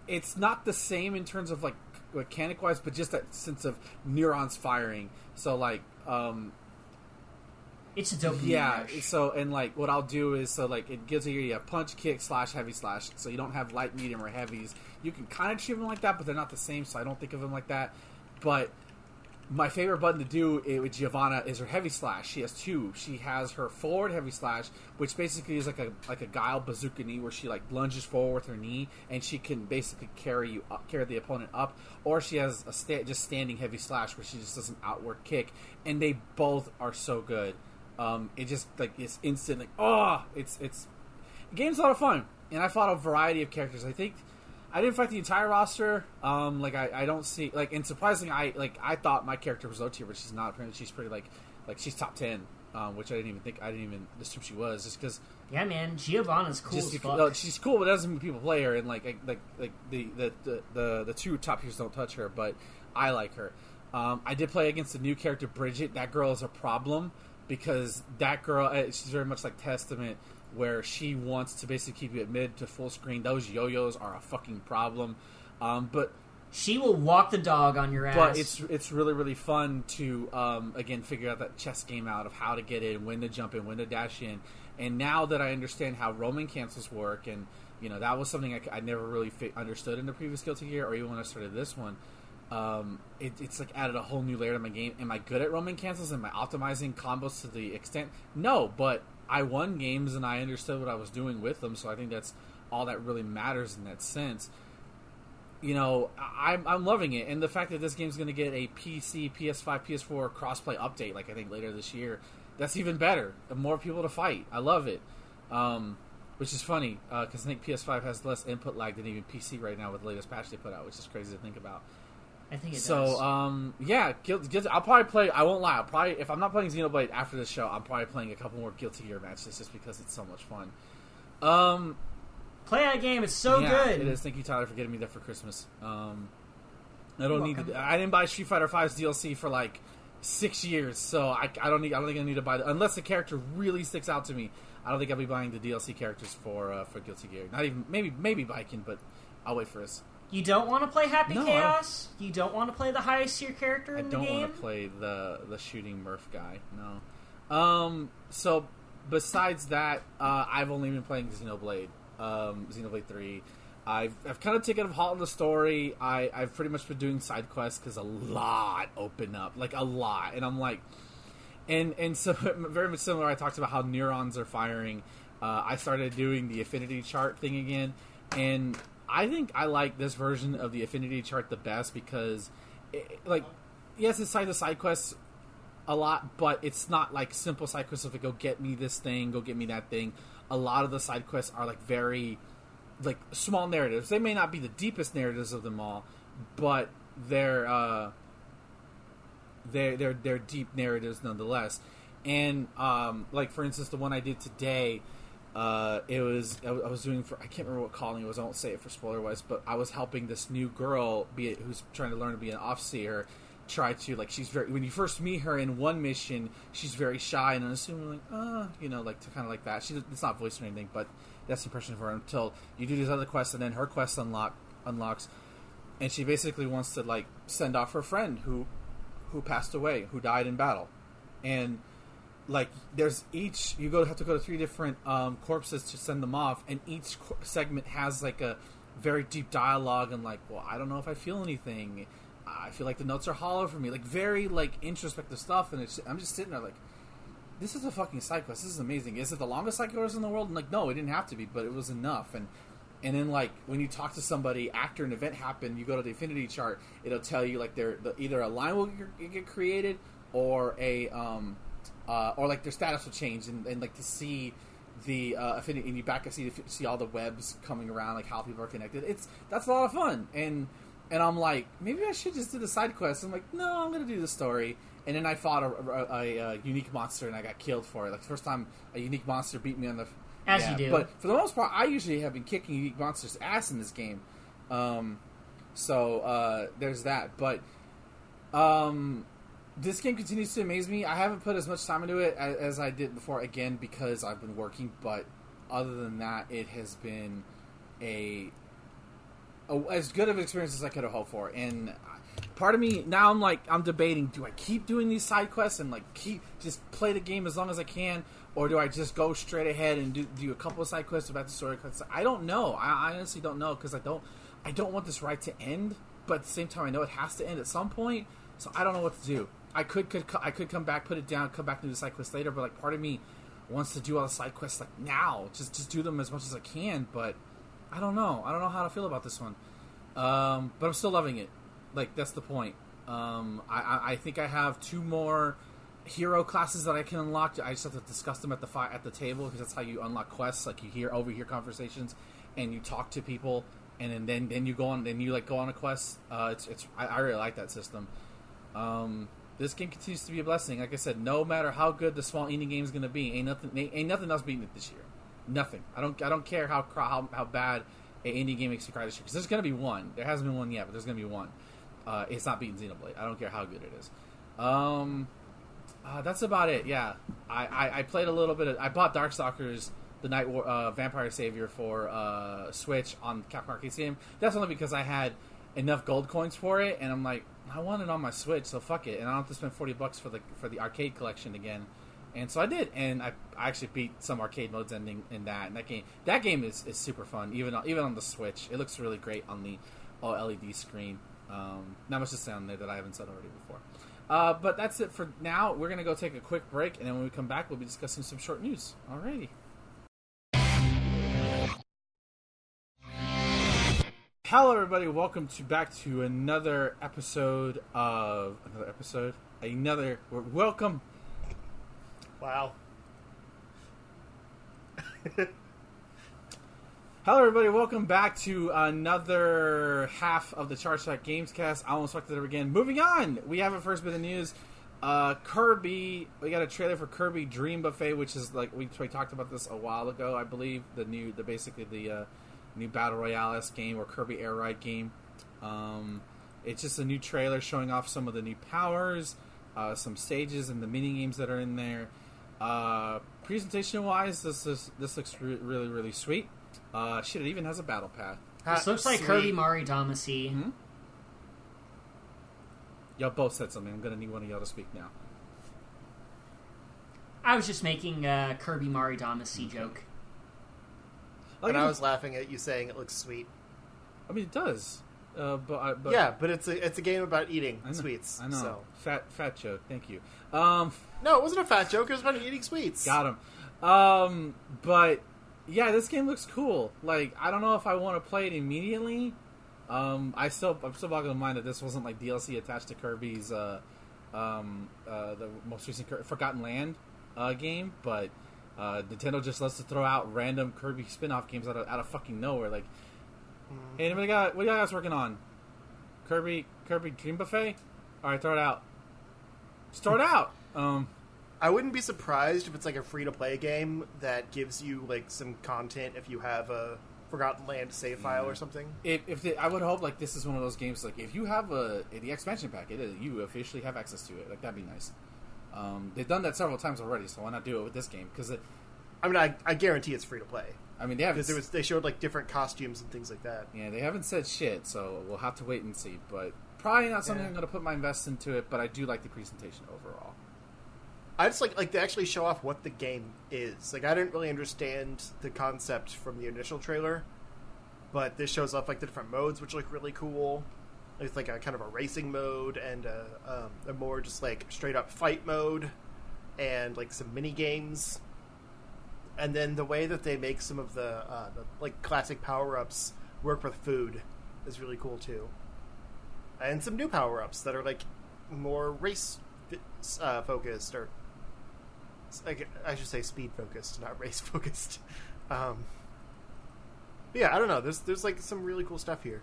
It's not the same in terms of like mechanic wise, but just that sense of neurons firing. So like, um, it's a dope. Yeah. So and like what I'll do is so like it gives you you have punch, kick, slash, heavy, slash. So you don't have light, medium, or heavies. You can kind of treat them like that, but they're not the same. So I don't think of them like that. But my favorite button to do it with Giovanna is her heavy slash. She has two. She has her forward heavy slash, which basically is like a like a guile bazooka knee, where she like lunges forward with her knee, and she can basically carry you up, carry the opponent up. Or she has a sta- just standing heavy slash, where she just does an outward kick, and they both are so good. Um, it just like it's instant like oh, it's it's the game's a lot of fun, and I fought a variety of characters. I think I didn't fight the entire roster. Um, like I, I don't see like and surprisingly I like I thought my character was low tier, but she's not. Apparently she's pretty like like she's top ten, um, which I didn't even think I didn't even assume she was just because. Yeah, man, Giovanna's cool just as fuck. No, she's cool, but doesn't mean people play her, and like like like the the, the, the, the two top tiers don't touch her, but I like her. Um, I did play against a new character, Bridget. That girl is a problem because that girl, uh, she's very much like Testament where she wants to basically keep you at mid to full screen. Those yo-yos are a fucking problem. Um, but she will walk the dog on your ass. But it's it's really really fun to um, again figure out that chess game out of how to get in, when to jump in, when to dash in. And now that I understand how Roman cancels work, and you know that was something I, I never really fi- understood in the previous Guilty Gear, or even when I started this one. Um, it, it's like added a whole new layer to my game. Am I good at Roman cancels? Am I optimizing combos to the extent? No, but I won games and I understood what I was doing with them. So I think that's all that really matters in that sense. You know, I'm, I'm loving it, and the fact that this game's going to get a PC, PS5, PS4 crossplay update, like I think later this year, that's even better. More people to fight. I love it. Um, which is funny because uh, I think PS5 has less input lag than even PC right now with the latest patch they put out, which is crazy to think about. I think it so, does. um, yeah, I'll probably play. I won't lie. I'll probably if I'm not playing Xenoblade after this show, I'm probably playing a couple more Guilty Gear matches just because it's so much fun. Um, play that game. It's so yeah, good. It is. Thank you, Tyler, for getting me that for Christmas. Um, I don't need. To, I didn't buy Street Fighter V's DLC for like six years, so I, I don't need. I don't think I need to buy the, unless the character really sticks out to me. I don't think I'll be buying the DLC characters for uh, for Guilty Gear. Not even maybe maybe Viking, but I'll wait for this. You don't want to play Happy No, Chaos. You don't want to play the highest tier character in the game. I don't want to play the the shooting Murph guy. No. Um. So besides that, uh, I've only been playing Xenoblade, um, Xenoblade Three. I've I've kind of taken a halt on the story. I I've pretty much been doing side quests because a lot open up, like a lot, and I'm like, and and so very much similar. I talked about how neurons are firing. Uh, I started doing the affinity chart thing again, and I think I like this version of the affinity chart the best because, it, like, yes, it's side the side quests a lot, but it's not like simple side quests of like, go get me this thing, go get me that thing. A lot of the side quests are like very, like small narratives. They may not be the deepest narratives of them all, but they're uh, they're they're they're deep narratives nonetheless. And um, like for instance, the one I did today, uh, it was I was doing for I can't remember what calling it was. I won't say it for spoiler wise, but I was helping this new girl be who's trying to learn to be an officer. Try to like she's very when you first meet her in one mission, she's very shy and unassuming, like uh, you know, like to kind of like that. She it's not voiced or anything, but that's the impression of her until you do these other quests, and then her quest unlock unlocks, and she basically wants to like send off her friend who who passed away, who died in battle, and like there's each you go have to go to three different um, corpses to send them off, and each co- segment has like a very deep dialogue and like, well, I don't know if I feel anything. I feel like the notes are hollow for me, like very like introspective stuff, and it's, I'm just sitting there like, this is a fucking side quest. This is amazing. Is it the longest side quest in the world? And like, no, it didn't have to be, but it was enough. And and then like when you talk to somebody after an event happened, you go to the affinity chart. It'll tell you like there the, either a line will get, get created or a um uh, or like their status will change, and, and like to see the uh, affinity, and you back to see see all the webs coming around, like how people are connected. It's that's a lot of fun, and and I'm like maybe I should just do the side quest. I'm like no, I'm gonna do the story. And then I fought a, a, a, a unique monster and I got killed for it. Like the first time a unique monster beat me on the As yeah, you do. But for the most part, I usually have been kicking unique monsters' ass in this game. Um, so uh, there's that. But um, this game continues to amaze me. I haven't put as much time into it as, as I did before, again because I've been working. But other than that, it has been a, a as good of an experience as I could have hoped for. And part of me now, I'm like, I'm debating: do I keep doing these side quests and like keep just play the game as long as I can, or do I just go straight ahead and do, do a couple of side quests about the story quests? I don't know. I, I honestly don't know because I don't I don't want this ride to end, but at the same time, I know it has to end at some point. So I don't know what to do. I could could I could come back, put it down, come back do the side quest later. But like part of me wants to do all the side quests like now, just just do them as much as I can. But I don't know. I don't know how to feel about this one. Um, but I'm still loving it. Like that's the point. Um, I, I, I think I have two more hero classes that I can unlock. I just have to discuss them at the fi- at the table because that's how you unlock quests. Like you hear over overhear conversations and you talk to people, and then then, then you go on then you like go on a quest. Uh, it's it's I, I really like that system. Um, this game continues to be a blessing. Like I said, no matter how good the small indie game is going to be, ain't nothing ain't, nothing else beating it this year. Nothing. I don't I don't care how how, how bad an indie game makes you cry this year because there's going to be one. There hasn't been one yet, but there's going to be one. Uh, it's not beating Xenoblade. I don't care how good it is. Um, uh, that's about it. Yeah, I, I, I played a little bit. of... I bought Darkstalkers, the Night War, uh, Vampire Savior for uh, Switch on Capcom Arcade Stadium. That's only because I had enough gold coins for it, and I'm like, I want it on my Switch, so fuck it, and I don't have to spend forty bucks for the for the arcade collection again. And so I did, and I, I actually beat some arcade modes ending in that. And that game, that game is, is super fun, even on, even on the Switch. It looks really great on the OLED screen. Um, not much to say on there that I haven't said already before. Uh, but that's it for now. We're gonna go take a quick break, and then when we come back, we'll be discussing some short news. Alrighty. Hello, everybody. Welcome to back to another episode of another episode. Another welcome. Wow. Hello, everybody. Welcome back to another half of the Charge Shot Gamescast. I almost fucked it up again. Moving on, we have a first bit of news. Uh, Kirby, we got a trailer for Kirby Dream Buffet, which is like we, we talked about this a while ago, I believe. The new, the basically the uh, new Battle Royale game or Kirby Air Ride game. Um, it's just a new trailer showing off some of the new powers, uh, some stages, and the mini games that are in there. Uh, presentation wise, this is this looks re- really really sweet. Uh, shit, it even has a battle path. This looks like Kirby Mari Damacy. Hmm? Y'all both said something. I'm gonna need one of y'all to speak now. I was just making a Kirby Mari Damacy joke. Like, and I was laughing at you saying it looks sweet. I mean, it does. Uh, but, I, but yeah, but it's a it's a game about eating I know, sweets. I know. So Fat fat joke. Thank you. Um, no, it wasn't a fat joke. It was about eating sweets. got him. Um, but yeah, this game looks cool. Like, I don't know if I want to play it immediately. Um, I still I'm still boggling my mind that this wasn't like DLC attached to Kirby's uh, um, uh, the most recent Kir- Forgotten Land uh, game, but uh, Nintendo just loves to throw out random Kirby spin-off games out of, out of fucking nowhere. Like, hey, anybody got what you guys working on? Kirby Kirby Dream Buffet? All right, throw it out. Start out. Um, I wouldn't be surprised if it's like a free to play game that gives you like some content if you have a Forgotten Land save file Yeah. or something. If, if they, I would hope like this is one of those games like if you have a the expansion pack, it is, you officially have access to it. Like that'd be nice. Um, they've done that several times already, so why not do it with this game? Because I mean, I, I guarantee it's free to play I mean they haven't because was they showed like different costumes and things like that. yeah they haven't said shit, so we'll have to wait and see. But probably not something Yeah. I'm going to put my invest into it. But I do like the presentation overall. I just like like they actually show off what the game is. Like I didn't really understand the concept from the initial trailer, but this shows off like the different modes, which look really cool. It's like a kind of a racing mode and a, um, a more just like straight up fight mode, and like some mini games. And then the way that they make some of the, uh, the like classic power ups work with food is really cool too. And some new power ups that are like more race uh, focused or I should say speed focused, not race focused. Um, yeah, I don't know. There's there's like some really cool stuff here,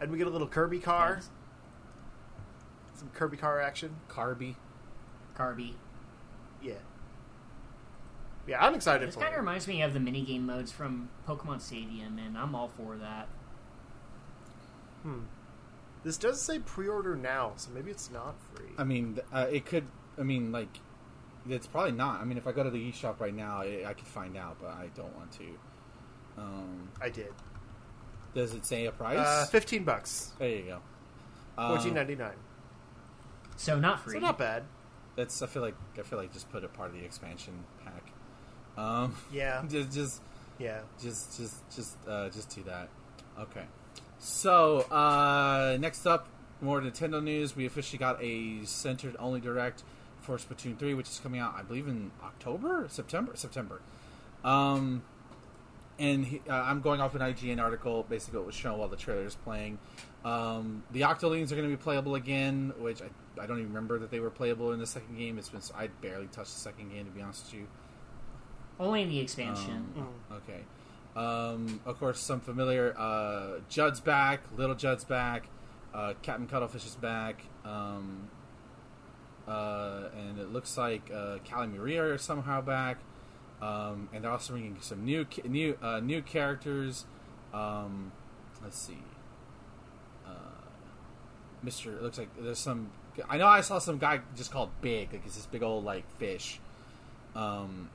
and we get a little Kirby car, Yes. some Kirby car action. Carby, Carby. Yeah, yeah, I'm excited This for kind of reminds me of the minigame modes from Pokemon Stadium, and I'm all for that. Hmm. This does say pre-order now, so maybe it's not free. I mean, uh, it could. I mean, like, it's probably not. I mean, if I go to the eShop right now, I, I could find out, but I don't want to. Um, I did. Does it say a price? Uh, Fifteen bucks, there you go. Uh, fourteen ninety nine. So not free. So not bad. That's. I feel like. I feel like just put a part of the expansion pack. Um, Yeah, just, just, yeah. just, just, just, uh, just do that. Okay. So uh, next up, more Nintendo news. We officially got a centered only direct for Splatoon three, which is coming out, I believe, in October, September, September. Um, and he, uh, I'm going off an IGN article, basically what was shown while the trailer is playing. Um, the Octolings are going to be playable again, which I, I don't even remember that they were playable in the second game. It's been I barely touched the second game to be honest with you. Only in the expansion. Um, okay. Um, of course, some familiar. Uh, Judd's back. Little Judd's back. Uh, Captain Cuttlefish is back. Um, uh, and it looks like uh, Callie Marie are somehow back. Um, and they're also bringing some new new uh, new characters. Um, let's see. Uh, Mister, it looks like there's some. I know I saw some guy just called Big, like it's this big old like fish. Um,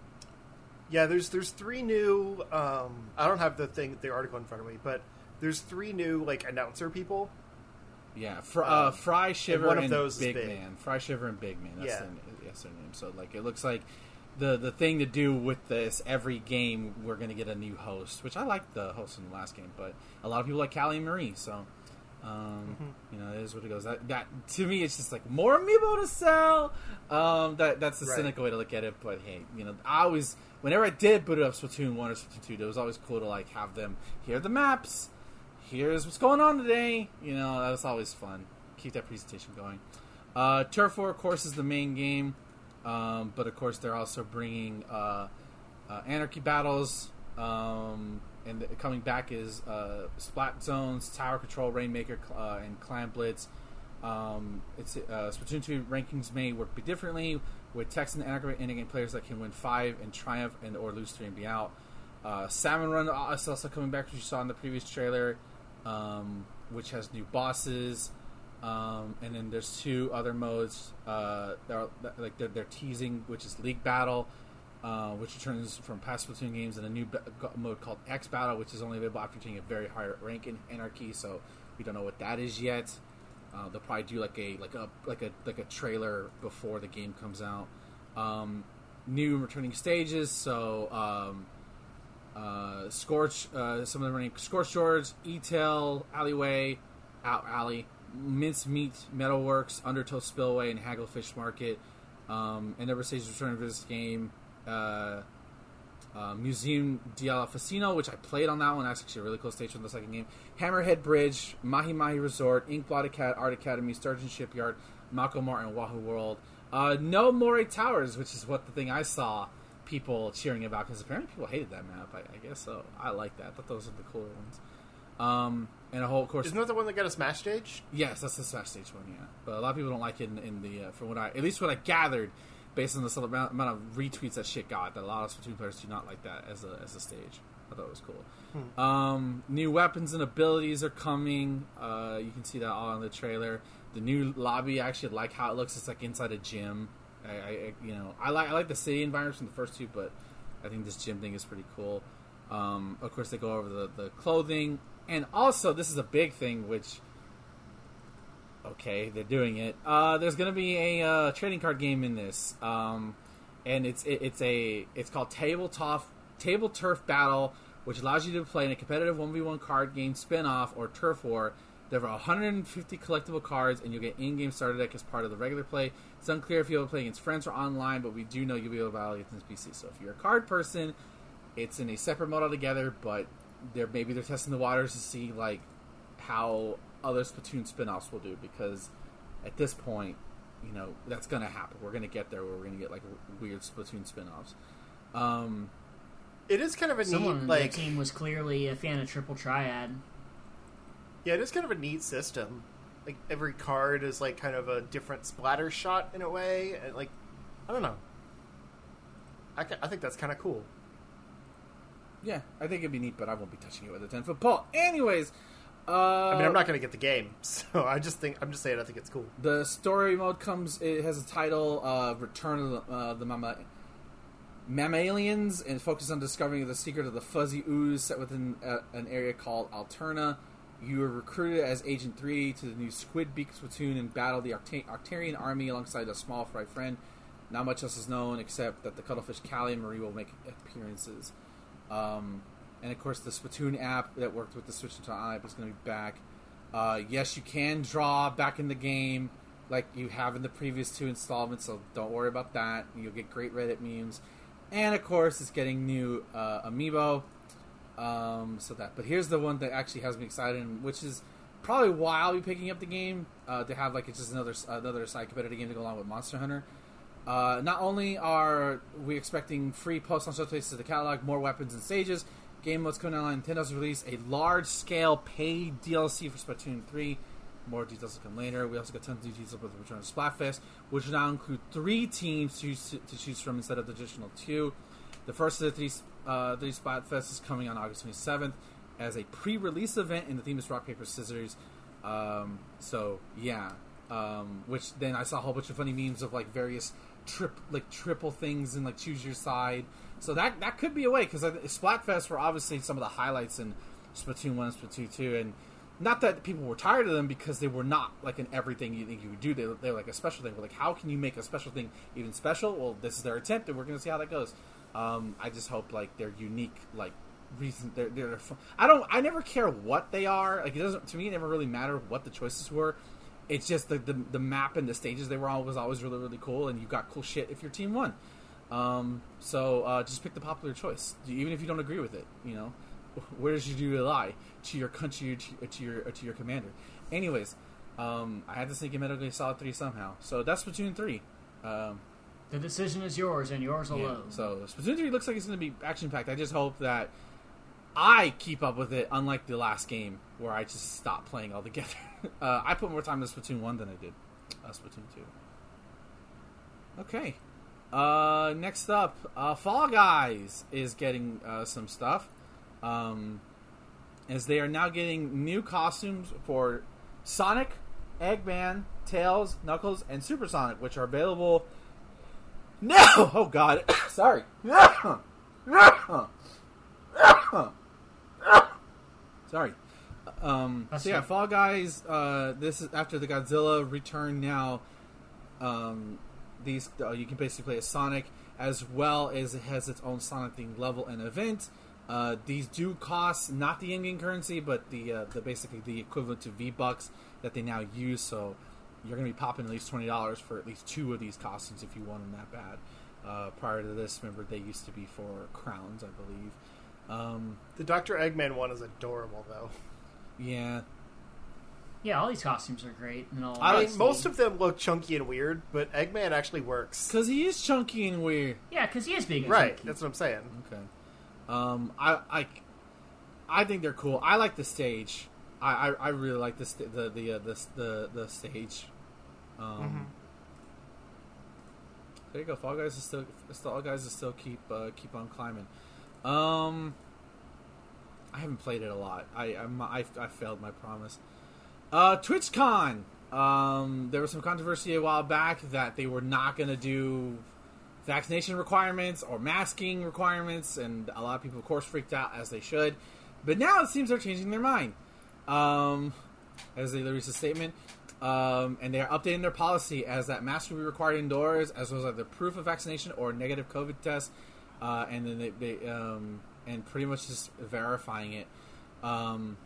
Yeah, there's there's three new. Um, I don't have the thing the article in front of me, but there's three new like announcer people. Yeah, Fr- uh, Um, Frye Shiver one and, those Big, big. Man. Frye Shiver and Big Man. That's, Yeah. their, that's their name. So like, it looks like the the thing to do with this every game we're going to get a new host, which I like the host in the last game, but a lot of people like Callie and Marie. So um, Mm-hmm. you know, it is what it goes. That that to me, it's just like more amiibo to sell. Um, that that's the Right. cynical way to look at it. But hey, you know, I always whenever I did boot up Splatoon one or Splatoon two, it was always cool to like have them here the maps. Here's what's going on today. You know, that was always fun. Keep that presentation going. Uh, Turf War, of course, is the main game, um, but of course they're also bringing uh, uh, Anarchy Battles, um, and the, coming back is uh, Splat Zones, Tower Control, Rainmaker, uh, and Clam Blitz. Um, it's uh, Splatoon 2 rankings may work differently with text and anarchy endgame players that can win five and triumph and or lose three and be out. Uh, Salmon Run is also coming back, which you saw in the previous trailer, um, which has new bosses. Um, and then there's two other modes. Uh, that are, like they're, they're teasing, which is League Battle, uh, which returns from past Splatoon games, and a new mode called X Battle, which is only available after taking a very high rank in Anarchy. So we don't know what that is yet. Uh, they'll probably do like a like a like a like a trailer before the game comes out. Um, new returning stages, so um, uh, Scorch, uh, some of them running Scorch Shores, Eeltail, Alleyway, Out Alley, Mince Meat, Metalworks, Undertow Spillway, and Hagglefish Market. Um, and Never Stages returning for this game. Uh, uh, Museum d'Alfonsino, which I played on that one. That's actually a really cool stage from the second game. Hammerhead Bridge, Mahi Mahi Resort, Ink Blot Cat, Art Academy, Sturgeon Shipyard, Mako Martin, Wahoo World. Uh, no Moray Towers, which is what the thing I saw people cheering about because apparently people hated that map. I, I guess so. I like that. I thought those were the cooler ones. Um, and a whole, course, Isn't that the one that got a smash stage? Yes, that's the Smash Stage one, yeah. But a lot of people don't like it in, in the uh, from what I at least what I gathered, based on the amount, of retweets that shit got. That a lot of Splatoon players do not like that as a as a stage. I thought it was cool. Um, new weapons and abilities are coming. Uh, you can see that all in the trailer. The new lobby, I actually like how it looks. It's like inside a gym. I, I I- you know, I like I like the city environments from the first two, but I think this gym thing is pretty cool. Um, of course, they go over the, the clothing, and also this is a big thing, which okay, they're doing it. Uh, there's gonna be a uh, trading card game in this, um, and it's it, it's a it's called tabletop table turf battle, which allows you to play in a competitive one v one card game spin-off or turf war. There are 150 collectible cards, and you'll get in-game starter deck as part of the regular play. It's unclear if you'll be able to play against friends or online, but we do know you'll be able to battle against PC. So if you're a card person, it's in a separate mode altogether, but they're maybe they're testing the waters to see like how other Splatoon spin-offs will do because at this point, you know, that's going to happen. We're going to get there where we're going to get like weird Splatoon spin-offs. Um, It is kind of a Someone neat, like, the team was clearly a fan of Triple Triad. yeah, it is kind of a neat system. Like every card is like kind of a different splatter shot in a way, and like, I don't know. I, I think that's kind of cool. Yeah, I think it'd be neat, but I won't be touching it with a 10-foot pole. Anyways, uh, I mean, I'm not going to get the game, so I just think I'm just saying I think it's cool. The story mode comes. It has a title, uh, "Return of the, uh, the Mama Mammalians," and focuses on discovering the secret of the fuzzy ooze set within uh an area called Alterna. You are recruited as Agent Three to the new Squid Beak platoon and battle the Octa- Octarian army alongside a small fry friend. Not much else is known except that the cuttlefish Callie and Marie will make appearances. Um, and of course, the Splatoon app that worked with the Switch to app is going to be back. Uh, yes, you can draw back in the game like you have in the previous two installments, so don't worry about that. You'll get great Reddit memes. And of course, it's getting new uh, amiibo. Um, so that, but here's the one that actually has me excited, which is probably why I'll be picking up the game uh, to have like it's just another another side competitive game to go along with Monster Hunter. Uh, not only are we expecting free post-launch updates to the catalog, more weapons and stages, game modes coming online. Nintendo's released a large-scale paid DLC for Splatoon 3. More details will come later. We also got tons of details about the return of Splatfest, which now include three teams to, choose- to choose from instead of the traditional two. The first of the three, uh, three is coming on August 27th as a pre-release event, and the theme is rock paper scissors. Um, so yeah, um, which then I saw a whole bunch of funny memes of like various trip like triple things and like choose your side. So that that could be a way because Splatfest were obviously some of the highlights in Splatoon one Splatoon two, and not that people were tired of them because they were not like in everything you think you would do. They they were like a special thing. We're like, how can you make a special thing even special? Well, this is their attempt, and we're going to see how that goes. Um, I just hope like they're unique, like reason they're they're. I don't. I never care what they are. Like it doesn't to me. It never really mattered what the choices were. It's just the, the the map and the stages they were on was always really really cool, and you got cool shit if your team won. Um, so uh, just pick the popular choice, even if you don't agree with it. You know, where does you rely to your country, or to, to your or to your commander? Anyways, um, I had to sneak in Metal Gear Solid Three somehow, so that's Splatoon Three. Um, The decision is yours and yours yeah, alone. so Splatoon 3 looks like it's going to be action packed. I just hope that I keep up with it, unlike the last game where I just stopped playing altogether. uh, I put more time in Splatoon 1 than I did uh, Splatoon 2. Okay. Uh, next up, uh, Fall Guys is getting uh, some stuff. Um, as they are now getting new costumes for Sonic, Eggman, Tails, Knuckles, and Supersonic, which are available no! Oh God! Sorry. Sorry. Um, so yeah. Fall Guys. Uh, this is after the Godzilla return. Now, um, these uh, you can basically play as Sonic as well as it has its own Sonic themed level and event. Uh, these do cost not the in-game currency, but the uh, the basically the equivalent to V Bucks that they now use. So you're going to be popping at least twenty dollars for at least two of these costumes if you want them that bad. Uh, prior to this, remember they used to be for crowns, I believe. Um, The Doctor Eggman one is adorable, though. yeah, yeah, all these costumes are great. And all I mean, honesty. most of them look chunky and weird, but Eggman actually works. because he is chunky and weird. yeah, because he is big. Right, chunky. that's what I'm saying. Okay. Um, I, I, I think they're cool. I like the stage. I, I, I really like the sta- the the, uh, the the the stage. Um, there you go. Fall Guys is still Fall Guys is still keep uh, keep on climbing. Um, I haven't played it a lot. I I, I failed my promise. Uh, TwitchCon. Um, there was some controversy a while back that they were not going to do vaccination requirements or masking requirements, and a lot of people, of course, freaked out as they should. But now it seems they're changing their mind. Um, as they released a statement, um, and they are updating their policy as that masks will be required indoors, as well as either proof of vaccination or negative COVID test, uh, and then they, they um, and pretty much just verifying it. Um,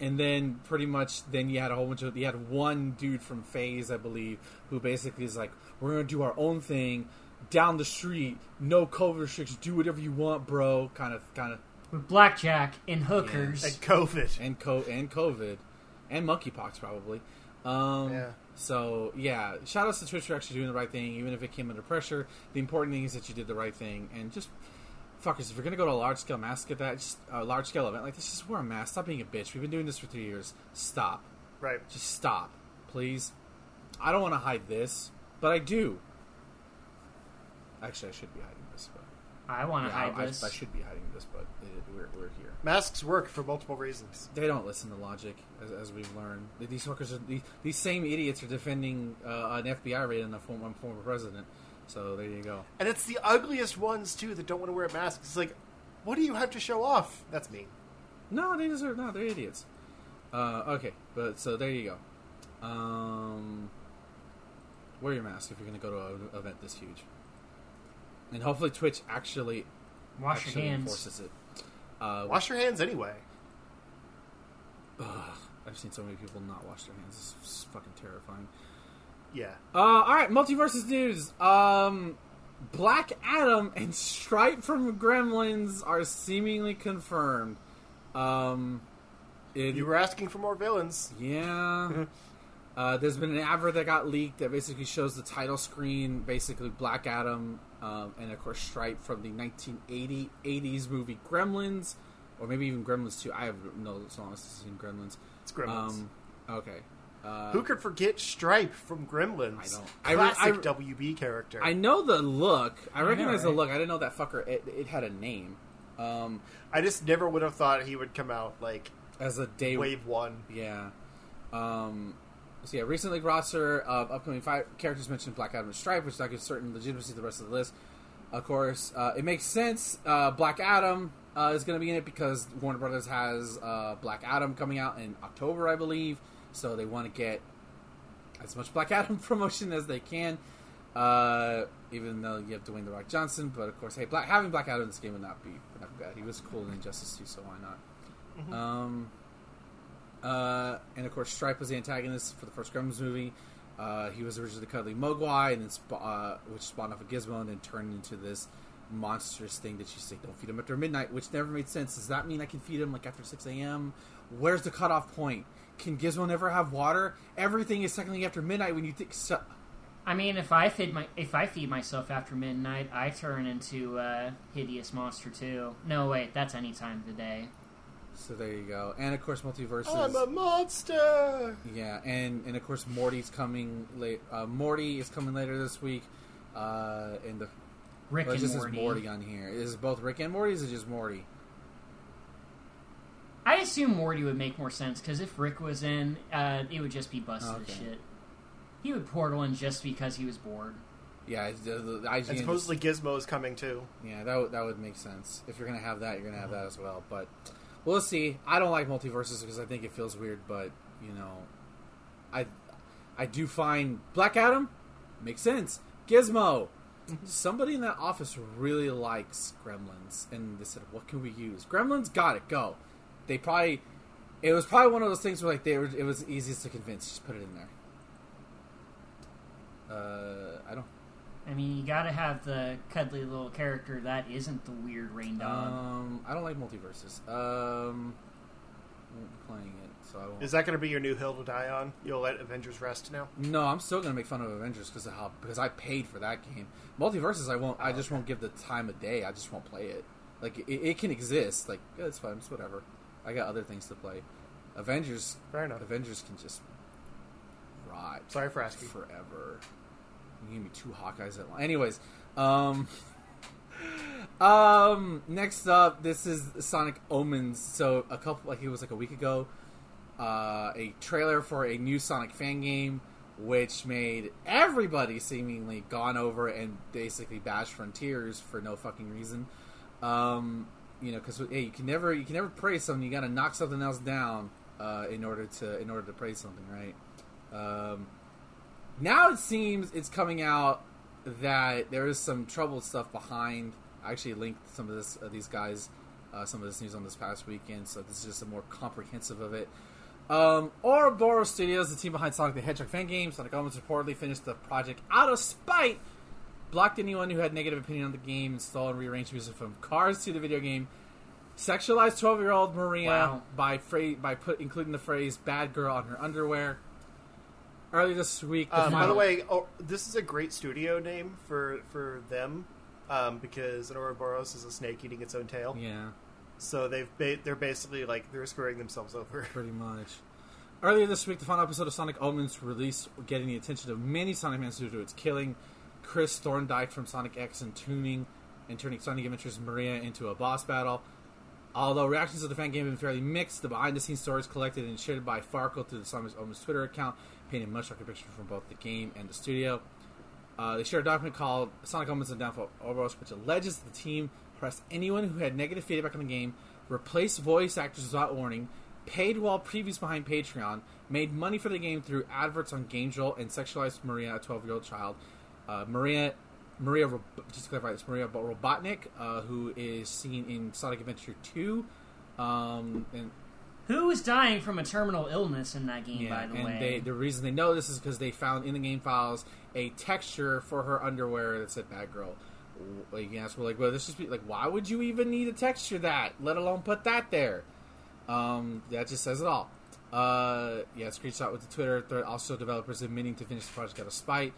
and then pretty much then you had a whole bunch of you had one dude from Phase, I believe, who basically is like, we're gonna do our own thing down the street, no COVID restrictions, do whatever you want, bro. Kind of, kind of, With blackjack and hookers. And COVID. and co and COVID and monkeypox probably. Um, Yeah. So yeah, shout outs to Twitch for actually doing the right thing, even if it came under pressure. The important thing is that you did the right thing, and just fuckers, if you're gonna go to a large scale mask at that, just a large scale event like this, just wear a mask. Stop being a bitch. We've been doing this for three years. Stop. Right. Just stop, please. I don't want to hide this, but I do. Actually, I should be hiding this, but I want to yeah, hide I, this. I, should be hiding this, but it, we're, we're here. Masks work for multiple reasons. They don't listen to logic, as, as we've learned. These fuckers are these, these same idiots are defending uh, an FBI raid on a former, former president. So there you go. And it's the ugliest ones, too, that don't want to wear masks. It's like, what do you have to show off? That's mean. No, they deserve no. They're idiots. Uh, okay, but so there you go. Um, wear your mask if you're going to go to an event this huge, and hopefully Twitch actually Wash your hands. enforces it. Uh, Wash your hands anyway. ugh, I've seen so many people not wash their hands. It's, fucking terrifying. Yeah. Uh, all right, MultiVersus news. Um, Black Adam and Stripe from Gremlins are seemingly confirmed. Um, it, You were asking for more villains. yeah. Uh, there's been an advert that got leaked that basically shows the title screen, basically Black Adam, um, and of course Stripe from the 1980 80s movie Gremlins, or maybe even Gremlins 2. I have no so long I've seen Gremlins. It's Gremlins. Um, okay. Uh, Who could forget Stripe from Gremlins? I don't. I re- Classic I- WB character. I know the look. I I know, recognize the look. I didn't know that fucker. It, it had a name. Um, I just never would have thought he would come out like as a day. Wave One. Yeah. Um, so yeah, recently roster of upcoming five characters mentioned Black Adam and Stripe, which that gives certain legitimacy to the rest of the list. Of course, uh, it makes sense. Uh, Black Adam uh, is going to be in it because Warner Brothers has uh, Black Adam coming out in October, I believe. So they want to get as much Black Adam promotion as they can. Uh, even though you have Dwayne the Rock Johnson, but of course, hey, Black having Black Adam in this game would not be would not be bad. He was cool in Injustice too, so why not? Um, uh, and of course, Stripe was the antagonist for the first Gremlins movie. Uh, he was originally the cuddly Mogwai, and then spa- uh, which spawned off a Gizmo, and then turned into this monstrous thing that you say don't feed him after midnight, which never made sense. Does that mean I can feed him like after six a.m.? Where's the cutoff point? Can Gizmo never have water? Everything is technically after midnight when you think. So- I mean, if I feed my if I feed myself after midnight, I turn into a hideous monster too. No, wait, that's any time of the day. So there you go. And of course, MultiVersus. I'm a monster. Yeah, and and of course Morty's coming late. Uh, Morty is coming later this week. Uh, and the Rick well, it and just Morty. says Morty on here. Is it both Rick and Morty? Or is it just Morty? I assume Morty would make more sense because if Rick was in, uh, it would just be busted as Okay. shit. He would portal in just because he was bored. Yeah, it's the, the, the IGN. And supposedly Gizmo is coming too. yeah, that would, that would make sense. If you're gonna have that, you're gonna have that as well. But we'll see. I don't like MultiVersus because I think it feels weird. But you know, I I do find Black Adam makes sense. Gizmo. Somebody in that office really likes Gremlins, and they said, "What can we use?" Gremlins, got it. Go. They probably. It was probably one of those things where like they were. It was easiest to convince. Just put it in there. Uh, I don't. I mean, you gotta have the cuddly little character that isn't the weird rain dog. Um, I don't like MultiVersus. Um, I won't be playing it, so I won't. Is that going to be your new hill to die on? You'll let Avengers rest now. no, I'm still gonna make fun of Avengers because of how because I paid for that game. MultiVersus, I won't. I just won't give the time of day. I just won't play it. Like it, it can exist. Like yeah, it's fine. It's whatever. I got other things to play. Avengers. Fair enough. Avengers can just rot. Sorry for asking. Forever. You gave me two Hawkeyes at once. Anyways, um, um, next up, this is Sonic Omens. So a couple, like it was like a week ago, uh, a trailer for a new Sonic fan game, which made everybody seemingly gone over and basically bash Frontiers for no fucking reason. Um, you know, because hey, you can never you can never praise something. You got to knock something else down uh, in order to in order to praise something, right? Um, now it seems it's coming out that there is some troubled stuff behind. I actually linked some of this uh, these guys uh, some of this news on this past weekend, so this is just a more comprehensive of it. Um, Ouroboros Studios, the team behind Sonic the Hedgehog fan game, Sonic Omens reportedly finished the project out of spite, blocked anyone who had negative opinion on the game, installed and rearranged music from Cars 2 the video game, sexualized 12 year old Maria Wow. by fra- by put including the phrase "bad girl" on her underwear. Earlier this week, the Um, by the way, oh, this is a great studio name for for them um, because an Ouroboros is a snake eating its own tail. yeah, So they've ba- they're basically like they're screwing themselves over. pretty much. Earlier this week, the final episode of Sonic Omens released, getting the attention of many Sonic fans due to its killing Chris Thorndyke from Sonic X and tuning and turning Sonic Adventures Maria into a boss battle. Although reactions to the fan game have been fairly mixed, the behind-the-scenes stories collected and shared by Farkle through the Sonic Omens Twitter account painted much darker picture from both the game and the studio. Uh, they shared a document called Sonic Omens and Downfall Ouroboros, which alleges the team pressed anyone who had negative feedback on the game, replaced voice actors without warning, paid while previews behind Patreon, made money for the game through adverts on Game Jolt, and sexualized Maria, a 12 year old child. Uh, Maria, Maria, just to clarify this, Maria Robotnik, uh, who is seen in Sonic Adventure 2, um, and Who is dying from a terminal illness in that game, yeah, by the and way? they the reason they know this is because they found in the game files a texture for her underwear that said "bad girl." Like you can ask, well, like, well, this just like, why would you even need a texture that, let alone put that there? Um, that just says it all. Uh, yeah, screenshot with the Twitter thread. Also, developers admitting to finish the project out of spite.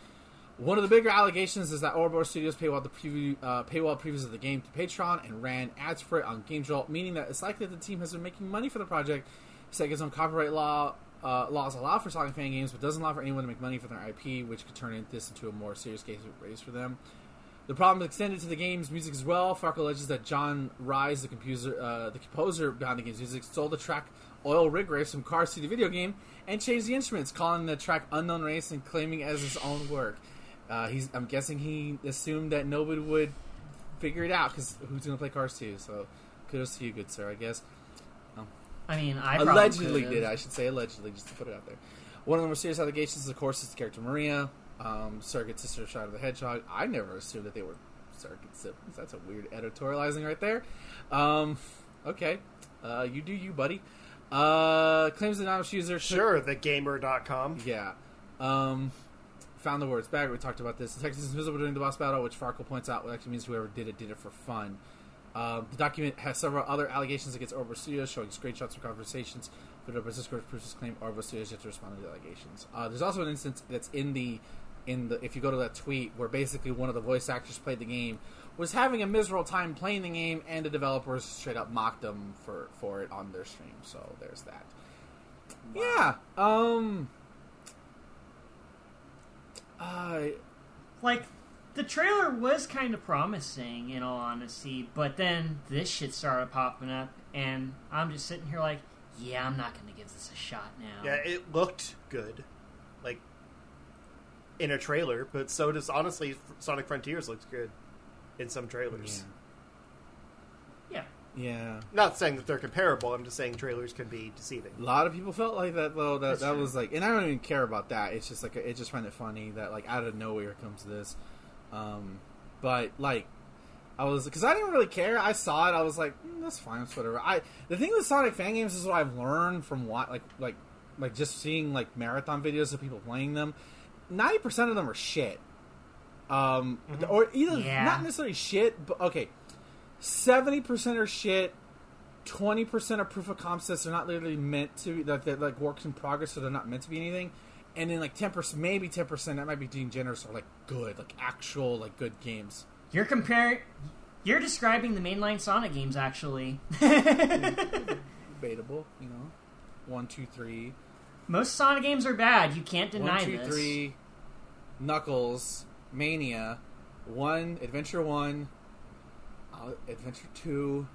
One of the bigger allegations is that Ouroboros Studios paywall the preview, uh, paywall previews of the game to Patreon and ran ads for it on Game Jolt, meaning that it's likely that the team has been making money for the project. Sega's own copyright law uh, laws allow for Sonic fan games, but doesn't allow for anyone to make money from their IP, which could turn this into a more serious case of race for them. The problem extended to the game's music as well. Fark alleges that John Rise, the uh, the composer behind the game's music, stole the track "Oil Rig Race" from Cars 2 the video game and changed the instruments, calling the track "Unknown Race" and claiming it as his own work. Uh, he's, I'm guessing he assumed that nobody would figure it out because who's going to play Cars 2? So kudos to you, good sir. I guess I mean, I allegedly could've. did. I should say allegedly, just to put it out there. One of the more serious allegations, of course, is the character Maria, um, surrogate sister of Shadow the Hedgehog. I never assumed that they were surrogate siblings. That's a weird editorializing right there. Um, okay, uh, you do you, buddy. Uh, claims anonymous user. took- Sure, the gamer.com. yeah. Um, found the words bag. We talked about this. The text is invisible during the boss battle, which Farkle points out actually means whoever did it did it for fun. Um, the document has several other allegations against Orbo Studios, showing screenshots from conversations. But the developers Discord proofs claim Orbo Studios yet to respond to the allegations. Uh, there's also an instance that's in the in the if you go to that tweet where basically one of the voice actors played the game was having a miserable time playing the game, and the developers straight up mocked them for for it on their stream. So there's that. Yeah. Um. Uh, Like, the trailer was kind of promising, in all honesty, but then this shit started popping up, and I'm just sitting here like, yeah, I'm not going to give this a shot now. Yeah, it looked good, like in a trailer. But so does honestly, Sonic Frontiers looks good in some trailers. yeah. Yeah. Not saying that they're comparable. I'm just saying trailers can be deceiving. A lot of people felt like that though. That That's that true. was like, and I don't even care about that. It's just like I just find it funny that like out of nowhere comes this. Um, but like, I was because I didn't really care. I saw it. I was like, mm, that's fine. It's whatever. I the thing with Sonic fan games is what I've learned from what like like like just seeing like marathon videos of people playing them. Ninety percent of them are shit. Um, Mhm. or either Yeah. not necessarily shit, but okay, seventy percent are shit. Twenty percent are proof of concepts. They're not literally meant to that. They're like works in progress, so they're not meant to be anything. And then like ten percent, maybe ten percent, that might be being generous, are like good, like actual like good games. You're comparing. You're describing the mainline Sonic games, actually. Debatable, you know. One, two, three. Most Sonic games are bad. You can't deny One, two, this. three. Knuckles, Mania, one, Adventure One, uh, Adventure Two.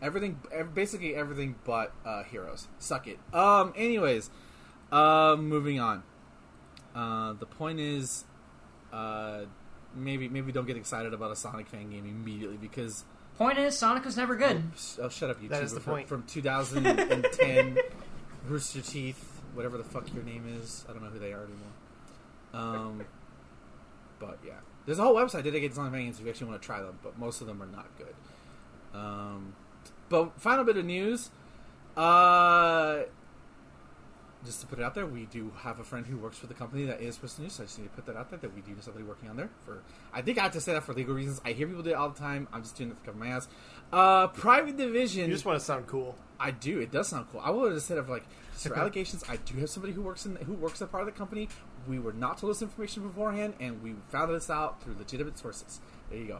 Everything, basically everything but uh, Heroes. Suck it. Um. Anyways, um, moving on. Uh, the point is, uh, maybe maybe don't get excited about a Sonic fan game immediately because Point is, Sonic was never good. Oh, shut up, you That is the point. From 2010, Rooster Teeth, whatever the fuck your name is. I don't know who they are anymore. Um, but yeah, there's a whole website dedicated to Sonic games if you actually want to try them, but most of them are not good. Um, but final bit of news. Uh, just to put it out there, we do have a friend who works for the company that is Twisted News. So I just need to put that out there that we do have somebody working on there. For I think I have to say that for legal reasons. I hear people do it all the time. I'm just doing it to cover my ass. Uh, private division. You just want to sound cool. I do. It does sound cool. I would have said of like for allegations. I do have somebody who works in who works at part of the company. We were not told this information beforehand, and we found this out through legitimate sources. There you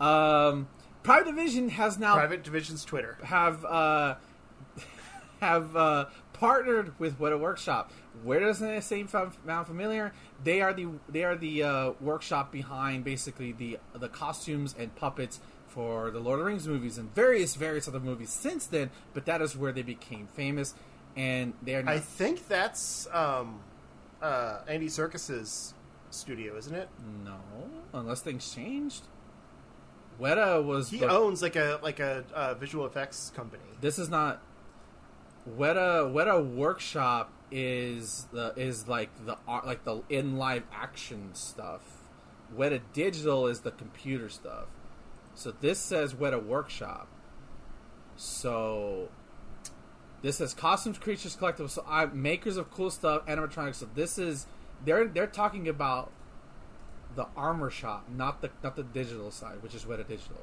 go. Um, private division has now Private Division's Twitter. have uh, have uh, partnered with Weta Workshop. Where does the sound sound familiar? They are the they are the uh, workshop behind basically the the costumes and puppets for the Lord of the Rings movies and various various other movies since then. But that is where they became famous, and they are now. I think that's um, uh, Andy Serkis's studio, isn't it? no, unless things changed. Weta was He the- owns like a like a uh, visual effects company. this is not Weta Weta Workshop is the is like the art like the in live action stuff. Weta Digital is the computer stuff. So this says Weta Workshop. So this says costumes, creatures, collectibles. So I makers of cool stuff, animatronics. So this is they're they're talking about the armor shop, not the not the digital side, which is Weta Digital.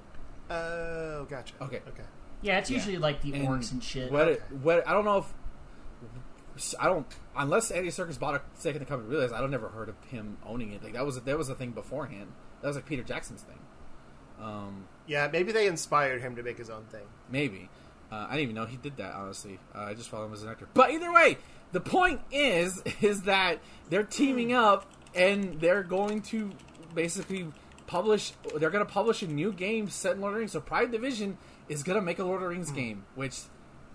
Oh, gotcha. Okay. okay. Yeah, it's Yeah. usually like the And orcs and shit. What, Okay. what I don't know if I don't unless Andy Serkis bought a stake in the company. Realize I don't never heard of him owning it. Like that was that was a thing beforehand. That was like Peter Jackson's thing. Um, Yeah, maybe they inspired him to make his own thing. maybe uh, I didn't even know he did that. Honestly, uh, I just follow him as an actor. But either way, the point is is that they're teaming up and they're going to basically publish. They're going to publish a new game set in Lord of the Rings. So Private Division is going to make a Lord of the Rings game, which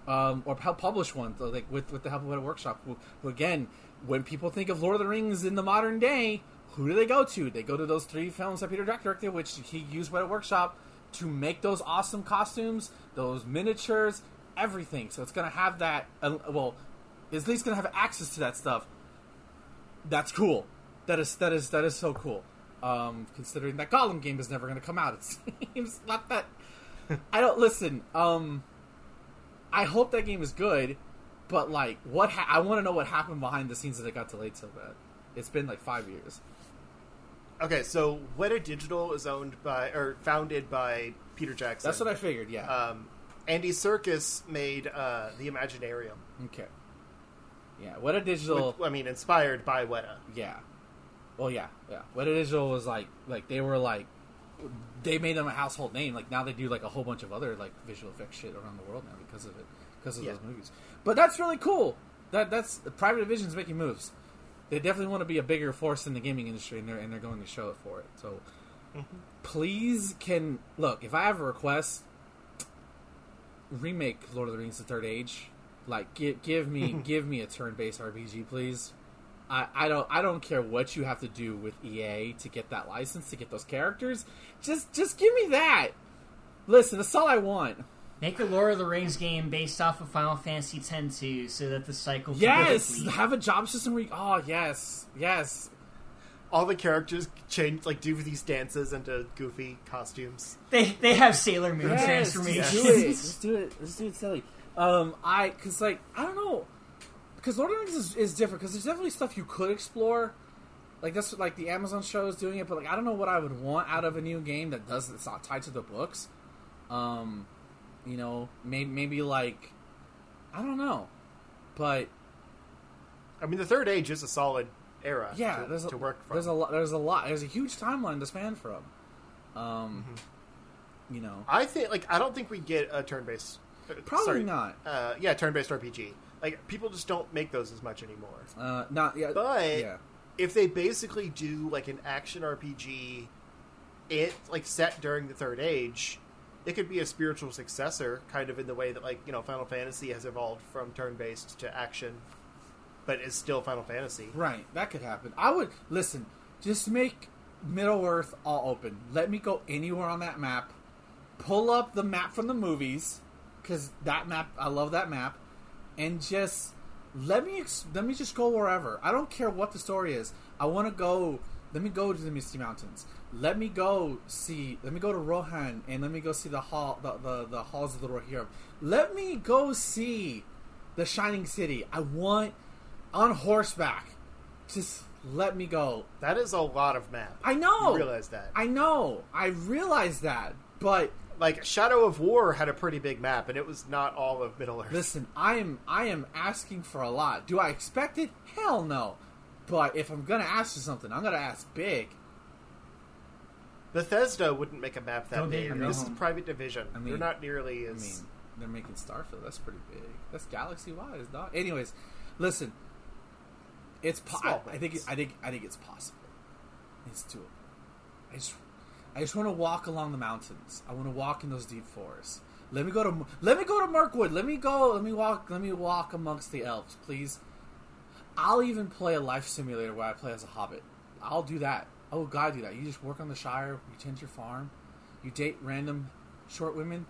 um, or help publish one, like with with the help of a workshop. Who, again, when people think of Lord of the Rings in the modern day, who do they go to? They go to those three films that Peter Jackson directed, which he used Weta Workshop to make those awesome costumes, those miniatures, everything. So it's gonna have that. Uh, well, at least gonna have access to that stuff. That's cool. That is that is that is so cool. Um, considering that Gollum game is never gonna come out, it seems not that. I don't listen. Um, I hope that game is good, but like, what ha- I want to know what happened behind the scenes that it got delayed so bad. It's been like five years. Okay, so Weta Digital is owned by or founded by Peter Jackson. That's what I figured. Yeah. Um, Andy Serkis made uh, the Imaginarium. okay. Yeah. Weta Digital. Which- I mean, inspired by Weta. Yeah. Well, yeah, yeah. Weta Digital was like, like they were like, they made them a household name. Like now they do like a whole bunch of other like visual effects shit around the world now because of it, because of Yeah. those movies. But that's really cool. That that's Private Division's making moves. They definitely want to be a bigger force in the gaming industry, and they're and they're going to show it for it. So, mm-hmm. please, can look if I have a request, remake Lord of the Rings: The Third Age. Like, give give me give me a turn-based RPG, please. I, I don't I don't care what you have to do with EA to get that license to get those characters. Just just give me that. Listen, that's all I want. Make a Lord of the Rings game based off of Final Fantasy X-2, so that the cycle. can Yes, complete. have a job system. Where you, oh yes, yes. All the characters change, like do these dances into goofy costumes. They they have Sailor Moon Yes, transformations. Just do it. Just do it. Let's do it silly. Um, I because like I don't know because Lord of the Rings is, is different because there's definitely stuff you could explore. Like that's like the Amazon show is doing it, but like I don't know what I would want out of a new game that does it's not tied to the books. Um, you know, maybe maybe like I don't know, but I mean, the Third Age is a solid era. yeah, to, there's a, to work from. there's a lot there's a lot there's a huge timeline to span from. Um, Mm-hmm. you know, I think, like, I don't think we get a turn-based. uh, probably sorry, not. Uh, yeah, turn-based RPG. Like, people just don't make those as much anymore. Uh, not yeah, But yeah. if they basically do like an action RPG, it like set during the Third Age, it could be a spiritual successor, kind of in the way that like you know Final Fantasy has evolved from turn-based to action, but is still Final Fantasy. Right, that could happen. I would listen. Just make Middle Earth all open. Let me go anywhere on that map. Pull up the map from the movies because that map, I love that map, and just let me let me just go wherever. I don't care what the story is. I want to go. Let me go to the Misty Mountains. Let me go see. Let me go to Rohan and let me go see the hall, the the, the halls of the Rohirrim. Let me go see the Shining City. I want on horseback. Just let me go. That is a lot of map. I know. You realize that. I know. I realize that. But like Shadow of War had a pretty big map, and it was not all of Middle Earth. listen, I am I am asking for a lot. Do I expect it? Hell no. But if I'm gonna ask for something, I'm gonna ask big. Bethesda wouldn't make a map that Go big big. or go This is. Private Division. I mean- They're not nearly I as. mean, they're making Starfield. That's pretty big. That's galaxy wise, dog. Anyways, listen. It's po- I, Small I think things. I think I think it's possible. It's doable. I just I just want to walk along the mountains. I want to walk in those deep forests. Let me go to let me go to Mirkwood. Let me go. Let me walk. Let me walk amongst the elves, please. I'll even play a life simulator where I play as a hobbit. I'll do that. Oh God, do that. You just work on the Shire. You tend your farm. You date random short women.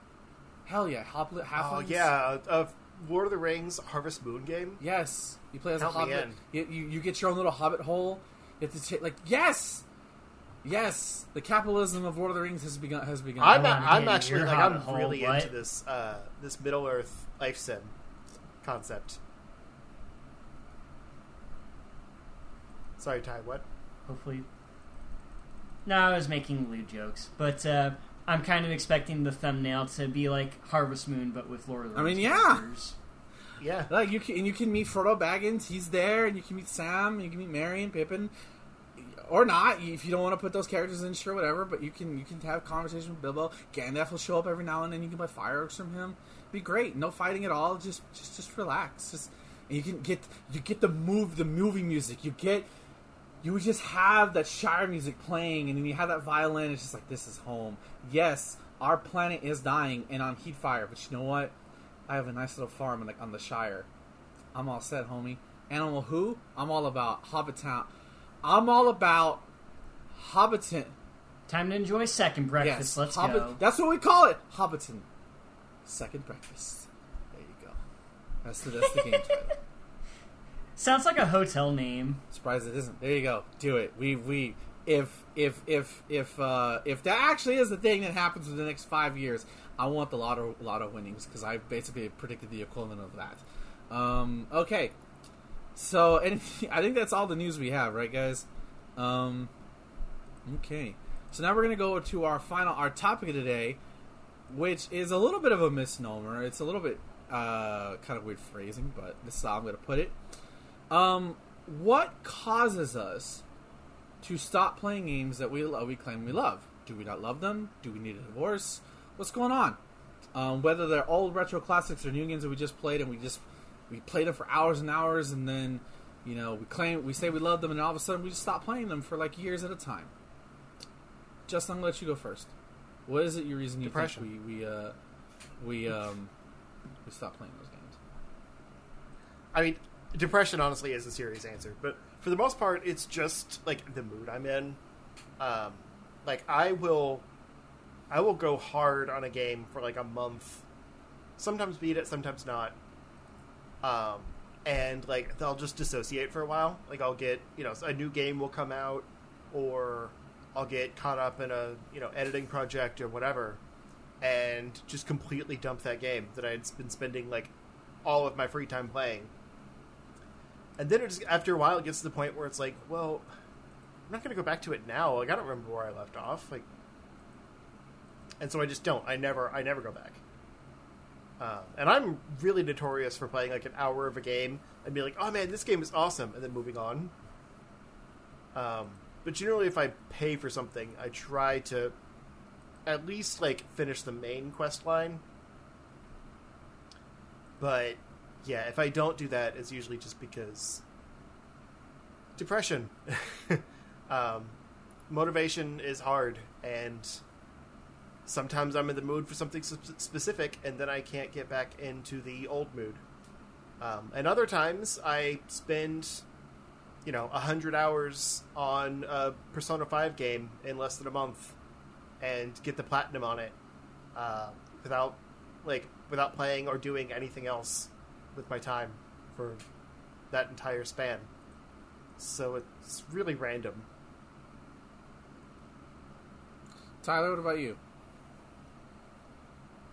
Hell yeah, Hoplet, half oh yeah, uh, Lord of the Rings Harvest Moon game. Yes, you play as Count a me hobbit. You, you you get your own little hobbit hole. You have to take like yes, yes. The capitalism of Lord of the Rings has begun. Has begun. I'm, I a, wanna I'm actually like I'm hole, really what? into this uh, this Middle Earth life sim concept. Sorry, Ty. What? Hopefully. No, I was making lewd jokes, but uh, I'm kind of expecting the thumbnail to be like Harvest Moon, but with Lord of the I mean, yeah. characters. Yeah. like you can and you can meet Frodo Baggins. He's there, and you can meet Sam. And you can meet Merry and Pippin, or not if you don't want to put those characters in. Sure, whatever. But you can you can have conversation with Bilbo. Gandalf will show up every now and then. You can buy fireworks from him. Be great. No fighting at all. Just just just relax. Just and you can get you get the move the movie music. You get you would just have that Shire music playing, and then you have that violin. It's just like this is home. Yes, our planet is dying and on heat fire, but you know what? I have a nice little farm on the, on the Shire. I'm all set, homie. Animal who? I'm all about Hobbit Town. I'm all about Hobbiton. Time to enjoy second breakfast. yes, Let's Hobbit. go. That's what we call it, Hobbiton. Second breakfast. There you go. That's the that's the game title. Sounds like a hotel name. Surprised it isn't. There you go. Do it. We we if if if if uh, if that actually is the thing that happens in the next five years, I want the lotto lotto winnings because I basically predicted the equivalent of that. Um, okay, so and I think that's all the news we have, right, guys? Um, okay, so now we're gonna go to our final our topic of today, which is a little bit of a misnomer. It's a little bit uh, kind of weird phrasing, but this is how I'm gonna put it. Um, what causes us to stop playing games that we love, we claim we love? Do we not love them? Do we need a divorce? What's going on? Um, whether they're old retro classics or new games that we just played and we just we played them for hours and hours and then you know we claim we say we love them and all of a sudden we just stop playing them for like years at a time. Justin, I'm gonna let you go first. What is it your reason you Depression. think we we uh, we um we stop playing those games? I mean, depression honestly is a serious answer, but for the most part, it's just like the mood I'm in. Um, like I will, I will go hard on a game for like a month, sometimes beat it, sometimes not. Um, and like I'll just dissociate for a while. Like I'll get you know a new game will come out, or I'll get caught up in a you know editing project or whatever, and just completely dump that game that I'd been spending like all of my free time playing. And then it just after a while it gets to the point where it's like, well, I'm not going to go back to it now. Like I don't remember where I left off. Like, and so I just don't. I never. I never go back. Um, and I'm really notorious for playing like an hour of a game and be like, "Oh man, this game is awesome," and then moving on. Um, but generally, if I pay for something, I try to at least like finish the main quest line. But yeah, if I don't do that, it's usually just because depression. um, motivation is hard, and sometimes I'm in the mood for something sp- specific, and then I can't get back into the old mood. Um, and other times I spend, you know, a hundred hours on a Persona Five game in less than a month, and get the platinum on it, uh, without, like, without playing or doing anything else with my time for that entire span. So it's really random. Tyler, what about you?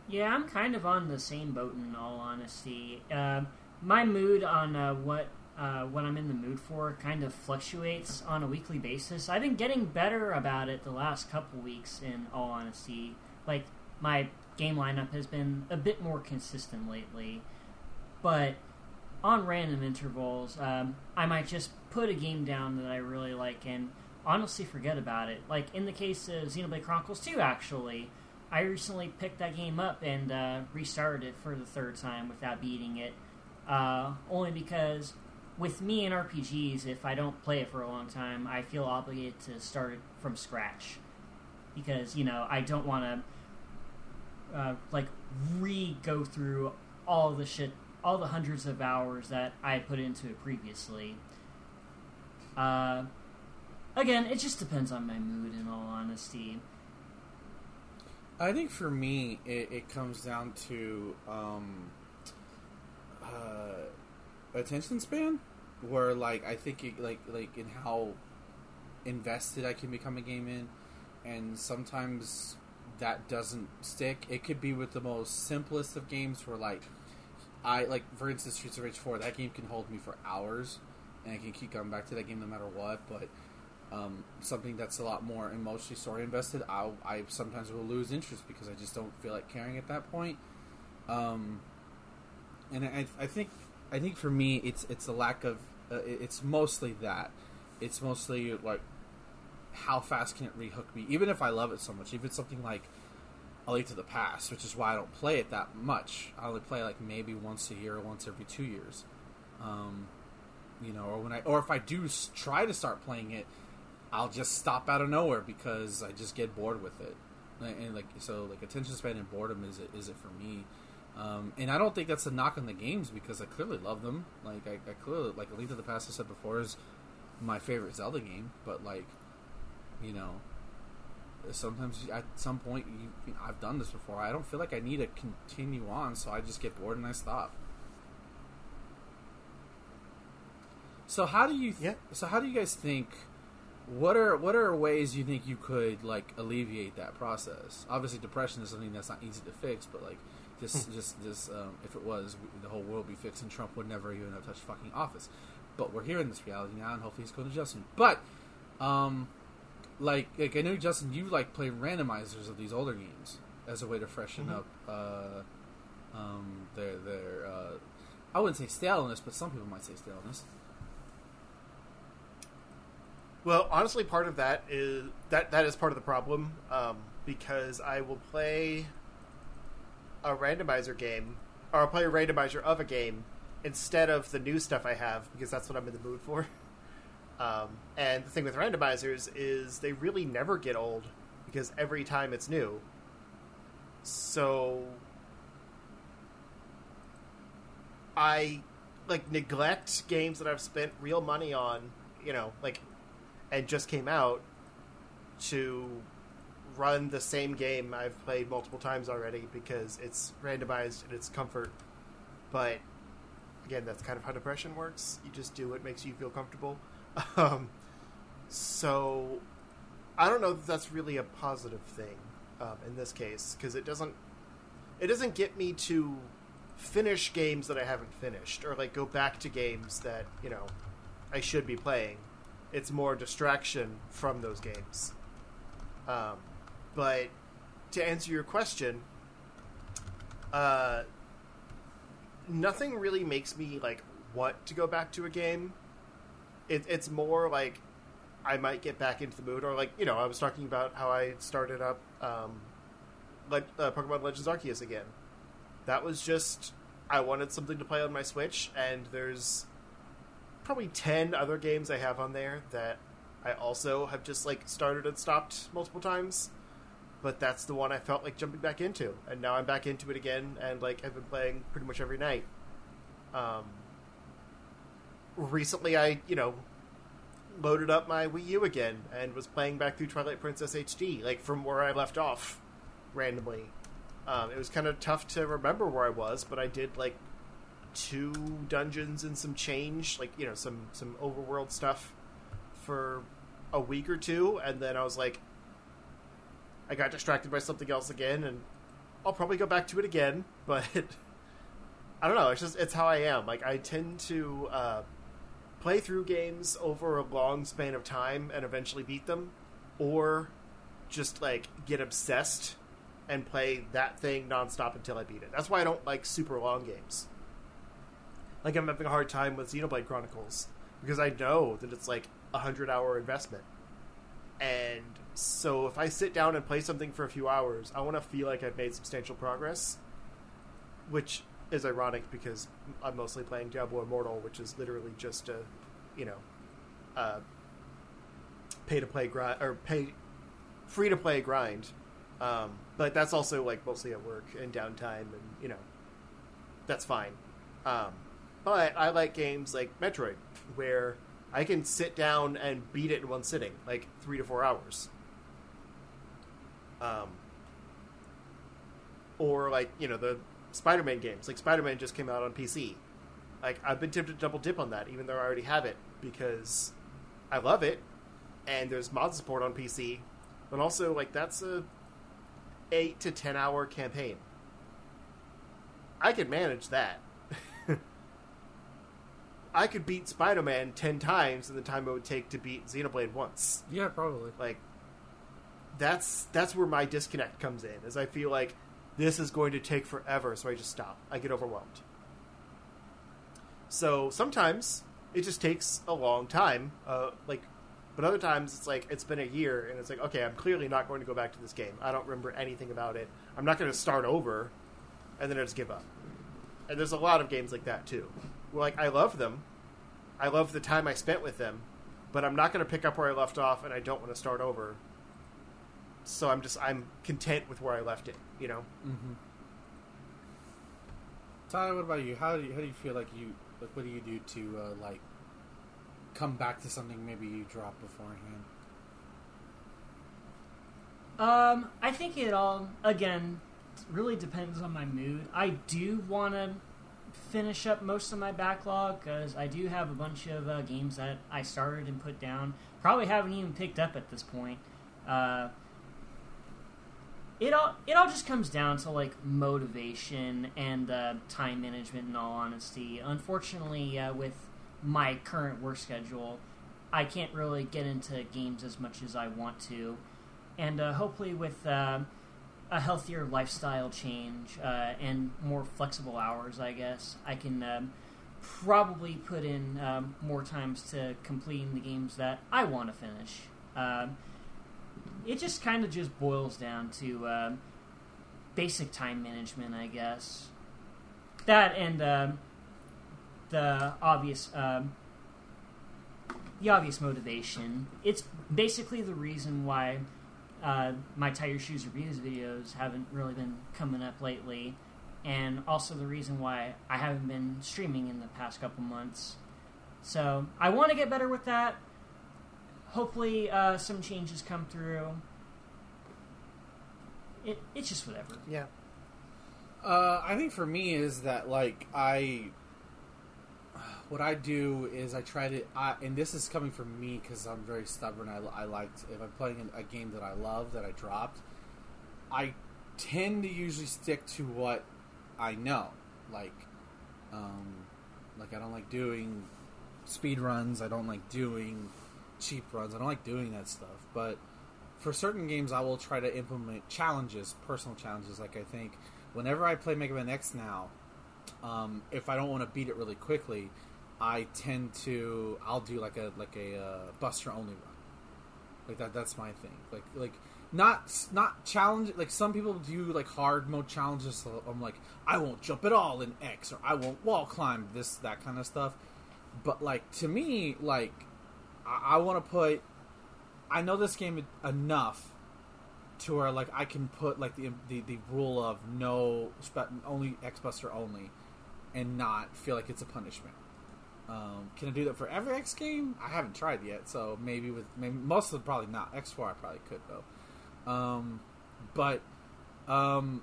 Yeah, I'm kind of on the same boat in all honesty. Uh, my mood on uh, what uh, what I'm in the mood for kind of fluctuates on a weekly basis. I've been getting better about it the last couple weeks. In all honesty, like my game lineup has been a bit more consistent lately, but on random intervals, um, I might just put a game down that I really like and honestly forget about it. Like in the case of Xenoblade Chronicles 2, actually, I recently picked that game up and uh, restarted it for the third time without beating it. Uh, only because with me in RPGs, if I don't play it for a long time, I feel obligated to start it from scratch. Because, you know, I don't want to, uh, like, re go through all the shit, all the hundreds of hours that I put into it previously. Uh, again, it just depends on my mood, in all honesty. I think for me, it, it comes down to um, uh, attention span, where like I think it, like like in how invested I can become a game in, and sometimes that doesn't stick. It could be with the most simplest of games, where like I like for instance Streets of Rage Four. That game can hold me for hours, and I can keep coming back to that game no matter what. But um, something that's a lot more emotionally story invested, I, I sometimes will lose interest because I just don't feel like caring at that point. Um, and I, I think I think for me, it's it's a lack of uh, it's mostly that. It's mostly like how fast can it rehook me, even if I love it so much. If it's something like A Link to the Past, which is why I don't play it that much. I only play like maybe once a year or once every two years. Um, you know, or when I or if I do try to start playing it, I'll just stop out of nowhere because I just get bored with it. And, and, like so, like attention span and boredom is it is it for me. Um, and I don't think that's a knock on the games because I clearly love them. Like I, I clearly like Link to the Past. I said before is my favorite Zelda game, but like you know, sometimes at some point you, I've done this before. I don't feel like I need to continue on, so I just get bored and I stop. So how do you? Th- Yeah. So how do you guys think? What are what are ways you think you could like alleviate that process? Obviously, depression is something that's not easy to fix, but like just just just um, if it was, the whole world would be fixed, and Trump would never even have touched fucking office. But we're here in this reality now, and hopefully he's going to Justin. But um, like like I know Justin, you like play randomizers of these older games as a way to freshen Mhm. up uh, um, their their uh, I wouldn't say staleness, but some people might say staleness. Well, honestly, part of that is that that is part of the problem um, because I will play a randomizer game, or I'll play a randomizer of a game instead of the new stuff I have because that's what I'm in the mood for. Um, and the thing with randomizers is they really never get old because every time it's new. So I like neglect games that I've spent real money on, you know, like and just came out to run the same game I've played multiple times already because it's randomized and it's comfort. But again, that's kind of how depression works. You just do what makes you feel comfortable. Um, so I don't know that that's really a positive thing um, in this case because it doesn't it doesn't get me to finish games that I haven't finished or like go back to games that you know I should be playing. It's more distraction from those games. Um, but to answer your question, uh, nothing really makes me like want to go back to a game. It, it's more like I might get back into the mood, or like you know, I was talking about how I started up um, uh, Pokemon Legends Arceus again. That was just I wanted something to play on my Switch, and there's probably ten other games I have on there that I also have just like started and stopped multiple times. But that's the one I felt like jumping back into, and now I'm back into it again, and like I've been playing pretty much every night. Um, recently, I you know loaded up my Wii U again and was playing back through Twilight Princess HD, like from where I left off, randomly. Um, it was kind of tough to remember where I was, but I did like two dungeons and some change, like you know some some overworld stuff for a week or two, and then I was like, I got distracted by something else again, and I'll probably go back to it again, but I don't know. It's just it's how I am. Like I tend to uh, play through games over a long span of time and eventually beat them, or just like get obsessed and play that thing nonstop until I beat it. That's why I don't like super long games. Like I'm having a hard time with Xenoblade Chronicles because I know that it's like a hundred hour investment. And so if I sit down and play something for a few hours, I want to feel like I've made substantial progress, which is ironic because I'm mostly playing Diablo Immortal, which is literally just a, you know, uh, pay to play grind or pay free to play grind. Um, but that's also like mostly at work and downtime, and you know, that's fine. Um, but I like games like Metroid, where I can sit down and beat it in one sitting, like three to four hours. Um, or like you know the Spider-Man games, like Spider-Man just came out on PC. Like I've been tempted to double dip on that, even though I already have it because I love it, and there's mod support on PC. But also, like that's a eight to ten hour campaign. I could manage that. I could beat Spider Man ten times in the time it would take to beat Xenoblade once. Yeah, probably. Like that's that's where my disconnect comes in, is I feel like this is going to take forever, so I just stop. I get overwhelmed. So sometimes it just takes a long time, uh, like, but other times it's like it's been a year, and it's like, okay, I'm clearly not going to go back to this game. I don't remember anything about it. I'm not going to start over, and then I just give up. And there's a lot of games like that too. Where, like I love them, I love the time I spent with them, but I'm not going to pick up where I left off, and I don't want to start over. So I'm just I'm content with where I left it. You know. Mm-hmm. Tyler, what about you? How do you, how do you feel like you like? What do you do to uh, like come back to something maybe you dropped beforehand? Um, I think it all again really depends on my mood. I do want to finish up most of my backlog because I do have a bunch of uh, games that I started and put down. Probably haven't even picked up at this point. Uh, it all it all just comes down to like motivation and uh, time management. In all honesty, unfortunately, uh, with my current work schedule, I can't really get into games as much as I want to, and uh, hopefully with uh, a healthier lifestyle change uh, and more flexible hours, I guess I can. Um, probably put in um, more times to completing the games that I want to finish. Um, it just kind of just boils down to uh, basic time management, I guess. That and uh, the obvious, um, the obvious motivation. It's basically the reason why uh, my tire shoes reviews videos haven't really been coming up lately, and also the reason why I haven't been streaming in the past couple months. So I want to get better with that hopefully uh, some changes come through. It, it's just whatever. Yeah. Uh, I think for me is that like I, what I do is I try to, I, and this is coming from me because I'm very stubborn. I, I like if I'm playing a, a game that I love that I dropped, I tend to usually stick to what I know. Like, um, like I don't like doing speed runs. I don't like doing cheap runs. I don't like doing that stuff. But for certain games, I will try to implement challenges, personal challenges. Like I think whenever I play Mega Man X now, um, if I don't want to beat it really quickly, I tend to I'll do like a like a uh, Buster only run. Like that. That's my thing. Like like not not challenge. Like some people do like hard mode challenges. So I'm like I won't jump at all in X or I won't wall climb this that kind of stuff. but like to me, like I, I want to put. I know this game enough to where like I can put like the the, the rule of no only X Buster only, and not feel like it's a punishment. Um, can I do that for every X game? I haven't tried yet, so maybe with maybe most of them probably not. X four I probably could though, um, but um,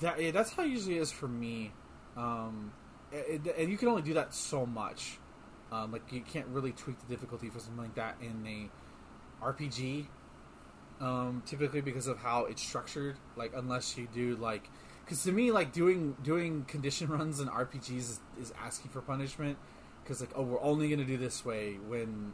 that yeah, that's how it usually is for me. Um, it, it- and you can only do that so much. Um, like you can't really tweak the difficulty for something like that in a RPG. Um, typically because of how it's structured. Like unless you do like, because to me like doing doing condition runs in RPGs is, is asking for punishment. Because like oh we're only gonna do this way when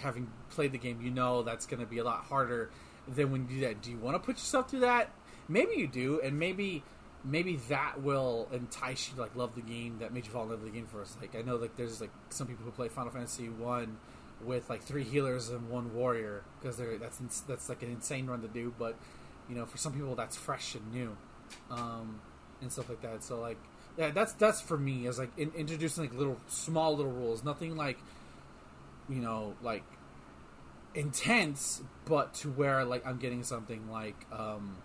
having played the game you know that's gonna be a lot harder than when you do that. Do you want to put yourself through that? Maybe you do, and maybe maybe that will entice you to like love the game that made you fall in love with the game first. Like I know like there's like some people who play Final Fantasy one with like three healers and one warrior because they're that's ins- that's like an insane run to do. But you know for some people that's fresh and new, um, and stuff like that. So like yeah, that's that's for me as like in, introducing like little small little rules, nothing like you know like intense, but to where like I'm getting something like um,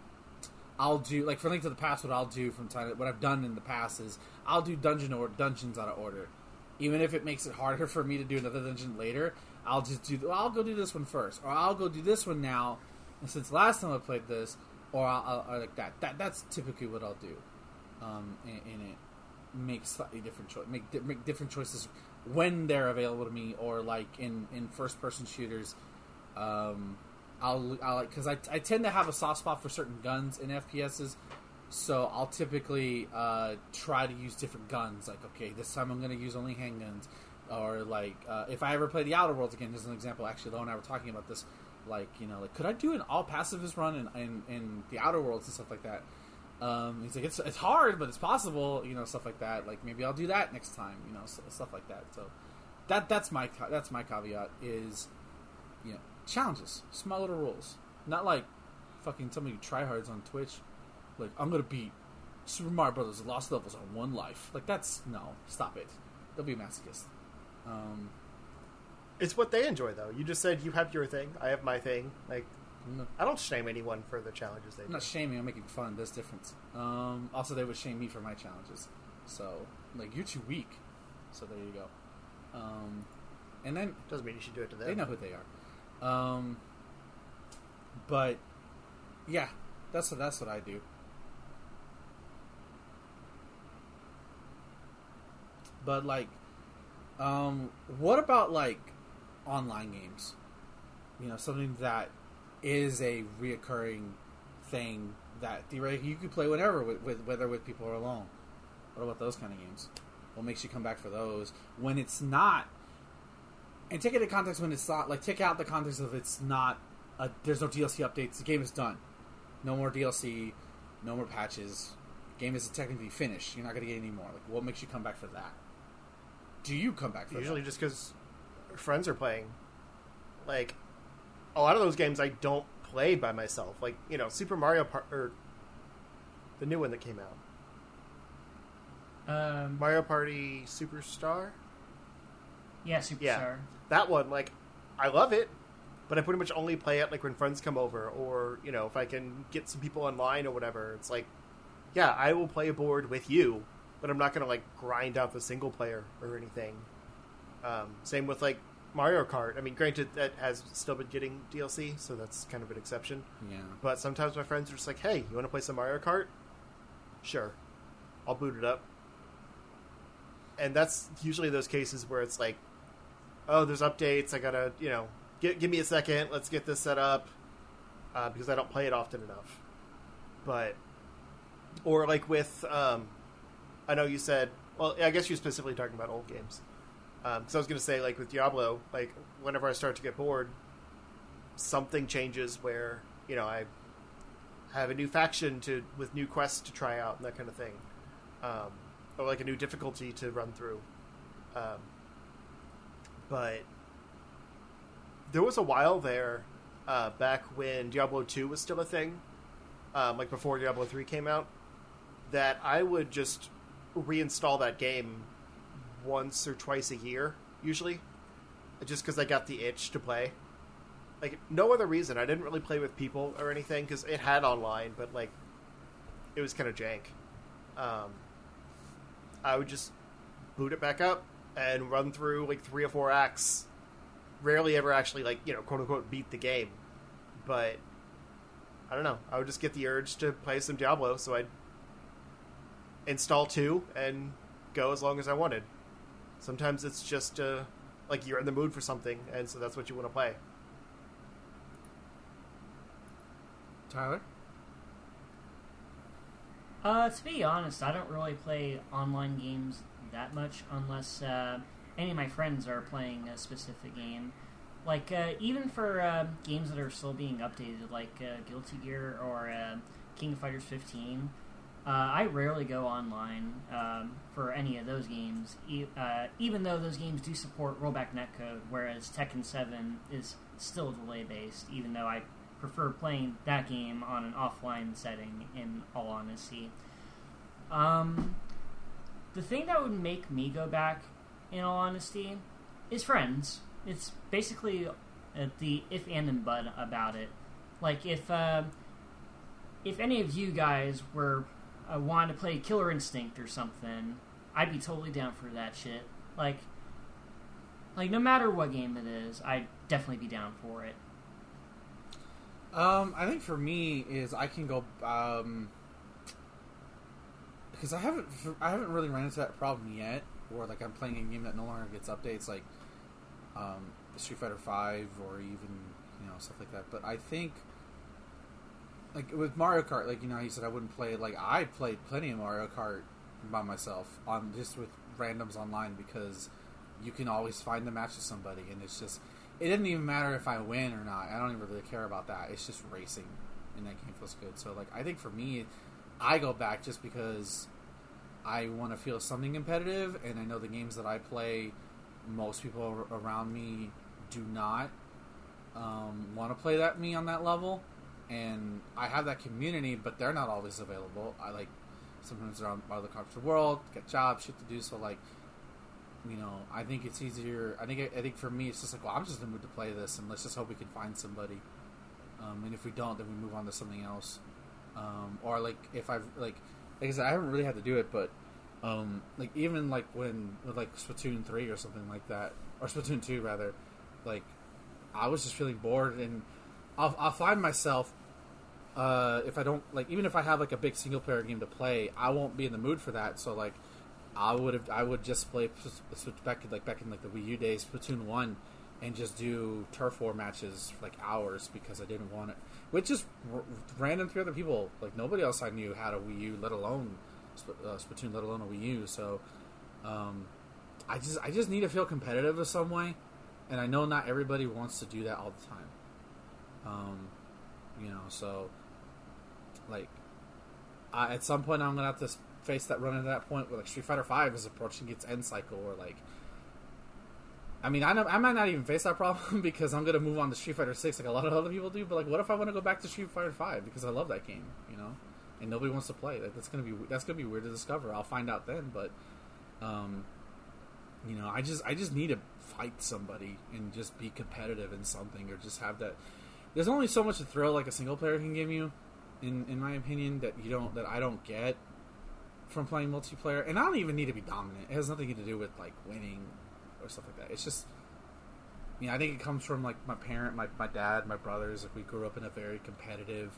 I'll do like for Link to the Past. What I'll do from time what I've done in the past is I'll do dungeon or dungeons out of order, even if it makes it harder for me to do another dungeon later. I'll just do. I'll go do this one first, or I'll go do this one now. And since last time I played this, or I'll, I'll, or like that. That that's typically what I'll do. Um, in, in it, makes slightly different choice, make di- make different choices when they're available to me, or like in in first person shooters. Um, I'll I like because I, I tend to have a soft spot for certain guns in FPSs, so I'll typically uh, try to use different guns. Like okay, this time I'm going to use only handguns, or like uh, if I ever play the Outer Worlds again, as an example. Actually, Lo and I were talking about this. Like you know, like could I do an all pacifist run in, in, in the Outer Worlds and stuff like that? Um, he's like, it's, it's hard, but it's possible, you know, stuff like that. Like maybe I'll do that next time, you know, so, stuff like that. So that that's my that's my caveat is, you know, challenges, small little rules, not like fucking somebody tryhards on Twitch. Like I'm gonna beat Super Mario Brothers Lost Levels on one life. Like that's no, stop it. They'll be a masochist. Um, It's what they enjoy, though. You just said you have your thing, I have my thing. Like, I'm I don't shame anyone for the challenges they I'm do. not shaming. I'm making fun. There's difference. Um, also, they would shame me for my challenges. So like you're too weak. So there you go. Um, and then Doesn't mean you should do it to them. They know who they are. Um, but yeah, that's what that's what I do. But like, um, what about like online games? You know, something that is a reoccurring thing that theoretically you could play whenever, with, with whether with people or alone. What about those kind of games? What makes you come back for those when it's not and take it in context when it's not like take out the context of it's not a, there's no DLC updates. The game is done. No more DLC. No more patches. Game is technically finished. You're not going to get any more. Like, what makes you come back for that? Do you come back for Usually that? just because friends are playing. Like, a lot of those games I don't play by myself. Like, you know, Super Mario Par- or the new one that came out. Um, Mario Party Superstar? yeah, Superstar. Yeah. That one, like, I love it, but I pretty much only play it like when friends come over, or you know, if I can get some people online or whatever. It's like, yeah, I will play a board with you, but I'm not gonna like grind out the single player or anything. Um, same with like Mario Kart. I mean, granted that has still been getting DLC, so that's kind of an exception. Yeah. But sometimes my friends are just like, "Hey, you want to play some Mario Kart?" Sure, I'll boot it up. And that's usually those cases where it's like, "Oh, there's updates. I gotta, you know, gi- give me a second. Let's get this set up," uh, because I don't play it often enough. But, or like with, um, I know you said, well, I guess you're specifically talking about old games. Because I was gonna say, like with Diablo, like whenever I start to get bored, something changes where you know I have a new faction to with new quests to try out and that kind of thing, um, or like a new difficulty to run through. Um, but there was a while there, uh, back when Diablo two was still a thing, um, like before Diablo three came out, that I would just reinstall that game once or twice a year, usually, just because I got the itch to play. Like no other reason. I didn't really play with people or anything because it had online, but like it was kind of jank. Um, I would just boot it back up and run through like three or four acts. Rarely ever actually like you know quote unquote beat the game, but I don't know. I would just get the urge to play some Diablo, so I'd install two and go as long as I wanted. Sometimes it's just uh, like you're in the mood for something, and so that's what you want to play. Tyler? Uh, to be honest, I don't really play online games that much unless uh, any of my friends are playing a specific game. Like, uh, even for uh, games that are still being updated, like uh, Guilty Gear or uh, King of Fighters 15, uh, I rarely go online um, for any of those games, e- even though those games do support rollback netcode, whereas Tekken 7 is still delay based, even though I prefer playing that game on an offline setting, in all honesty. Um, the thing that would make me go back, in all honesty, is friends. It's basically uh, the if and and but about it. Like if uh, if any of you guys were uh, wanting to play Killer Instinct or something, I'd be totally down for that shit. Like, like no matter what game it is, I'd definitely be down for it. Um, I think for me is I can go um because I haven't I haven't really run into that problem yet, where like I'm playing a game that no longer gets updates, like um, Street Fighter Five or even you know stuff like that. But I think like with Mario Kart, like you know, he said I wouldn't play. Like I played plenty of Mario Kart by myself on just with randoms online because you can always find the match with somebody, and it's just it didn't even matter if I win or not. I don't even really care about that. It's just racing, and that game feels good. So like I think for me, I go back just because I want to feel something competitive, and I know the games that I play, most people around me do not um, want to play that me on that level, and I have that community, but they're not always available. I like sometimes they're on other parts of the world, get jobs, shit to do. So like, you know, I think it's easier. I think I think for me, it's just like, well, I'm just in the mood to play this, and let's just hope we can find somebody. Um, and if we don't, then we move on to something else. Um, or like if I've like like I haven't really had to do it, but um, like even like when like Splatoon three or something like that, or Splatoon two rather, like I was just feeling bored, and I'll, I'll find myself uh, if I don't like even if I have like a big single player game to play, I won't be in the mood for that. So like I would have I would just play back like back in like the Wii U days, Splatoon one, and just do turf war matches for like hours because I didn't want it. With just r- random three other people, like nobody else I knew had a Wii U, let alone uh, Splatoon, let alone a Wii U. So um, I just I just need to feel competitive in some way, and I know not everybody wants to do that all the time. Um, you know, so like I, at some point I'm gonna have to face that run into that point where like Street Fighter Five is approaching its end cycle, or like I mean, I, know, I might not even face that problem because I'm gonna move on to Street Fighter Six, like a lot of other people do. But like, what if I want to go back to Street Fighter Five because I love that game, you know, and nobody wants to play? Like, that's gonna be that's gonna be weird to discover. I'll find out then, but um, you know, I just I just need to fight somebody and just be competitive in something, or just have that. There's only so much thrill like a single player can give you, in in my opinion, that you don't that I don't get from playing multiplayer. And I don't even need to be dominant. It has nothing to do with like winning or stuff like that. It's just, you know, I think it comes from like my parent, my my dad, my brothers. Like we grew up in a very competitive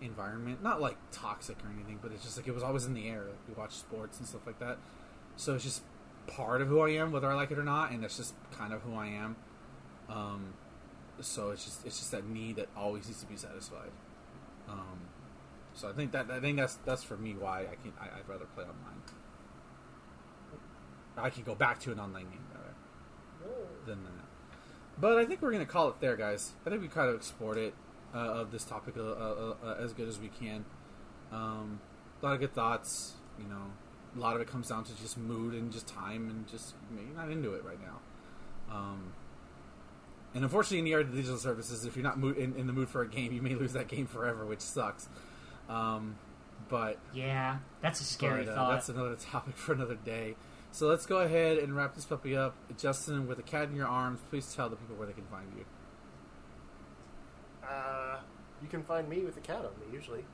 environment, not like toxic or anything, but it's just like it was always in the air. Like we watched sports and stuff like that, so it's just part of who I am, whether I like it or not, and it's just kind of who I am. Um, so it's just it's just that need that always needs to be satisfied. Um, so I think that I think that's that's for me why I can I, I'd rather play online. I can go back to an online game than that. But I think we're gonna call it there, guys. I think we kind of explored it uh, of this topic uh, uh, uh, as good as we can. Um, a lot of good thoughts. You know, a lot of it comes down to just mood and just time and just maybe not into it right now. Um, and unfortunately, in the area of digital services, if you're not in, in, the mood for a game, you may lose that game forever, which sucks. Um, but yeah, that's a scary but, uh, thought. That's another topic for another day. So let's go ahead and wrap this puppy up. Justin, with a cat in your arms, please tell the people where they can find you. Uh, you can find me with a cat on me usually.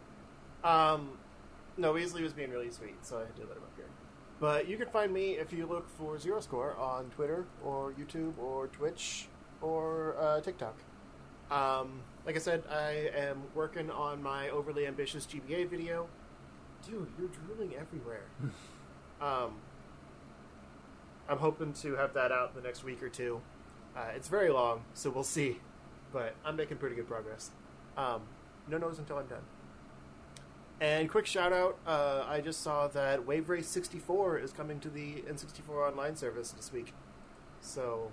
Um, no, Weasley was being really sweet, so I had to let him up here. But you can find me if you look for Zero Score on Twitter or YouTube or Twitch or uh, TikTok. Um, like I said, I am working on my overly ambitious GBA video. Dude, you're drooling everywhere. um, I'm hoping to have that out in the next week or two. Uh, it's very long, so we'll see. But I'm making pretty good progress. Um, no knows until I'm done. And quick shout out uh, I just saw that Wave Race 64 is coming to the N64 online service this week. So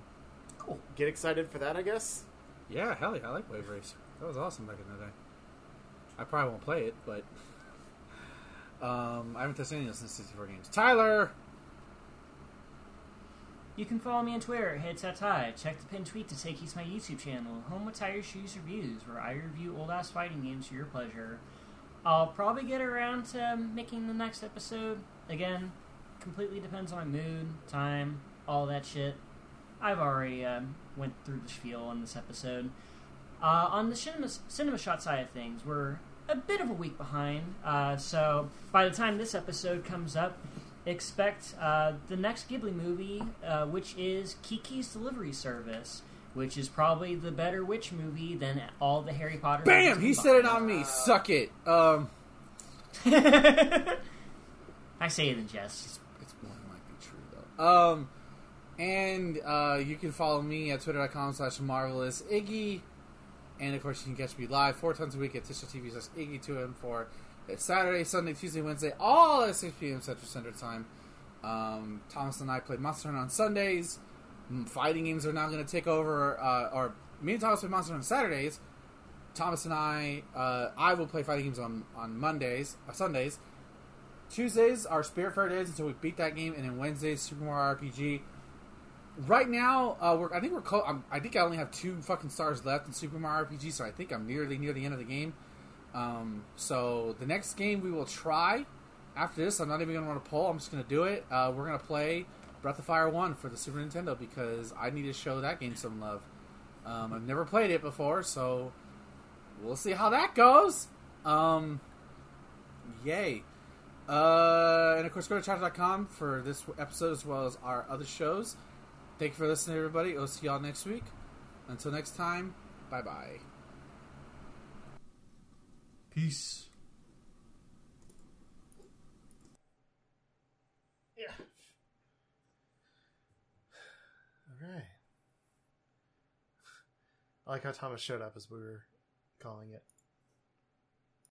Cool. get excited for that, I guess. Yeah, hell yeah, I like Wave Race. That was awesome back in the day. I probably won't play it, but um, I haven't tested any of those N64 games. Tyler, You can follow me on Twitter at HeadSatTie. Check the pinned tweet to take you to my YouTube channel, Home with Tire Shoes Reviews, where I review old ass fighting games for your pleasure. I'll probably get around to making the next episode. Again, completely depends on my mood, time, all that shit. I've already um, went through the spiel on this episode. Uh, on the cinema, cinema shot side of things, we're a bit of a week behind. Uh, so by the time this episode comes up, expect uh, the next Ghibli movie, uh, which is Kiki's Delivery Service, which is probably the better witch movie than all the Harry Potter. bam! He said it on me. Suck it. Um, I say it in jest. it's more than likely true though. Um, and uh, you can follow me at twitter.com slash marvelous iggy, and of course you can catch me live four times a week at Twitch TV slash iggy two and four. It's Saturday, Sunday, Tuesday, Wednesday, all at six p.m. Central Standard Time. Um, Thomas and I play Monster Hunter on Sundays. Fighting games are now going to take over, uh, or me and Thomas play Monster Hunter on Saturdays. Thomas and I, uh, I will play fighting games on on Mondays, uh, Sundays. Tuesdays are Spiritfarer days until we beat that game, and then Wednesdays Super Mario RPG. Right now, uh, we're I think we're. I think I only have two fucking stars left in Super Mario RPG, so I think I'm nearly near the end of the game. Um, so the next game we will try after this, I'm not even going to want to pull. I'm just going to do it. Uh, we're going to play Breath of Fire One for the Super Nintendo because I need to show that game some love. Um, I've never played it before, so we'll see how that goes. Um, yay. Uh, and of course, go to chatter.com for this episode as well as our other shows. Thank you for listening, everybody. I'll see y'all next week. Until next time, bye bye. Peace. Yeah. All right. I like how Thomas showed up as we were calling it.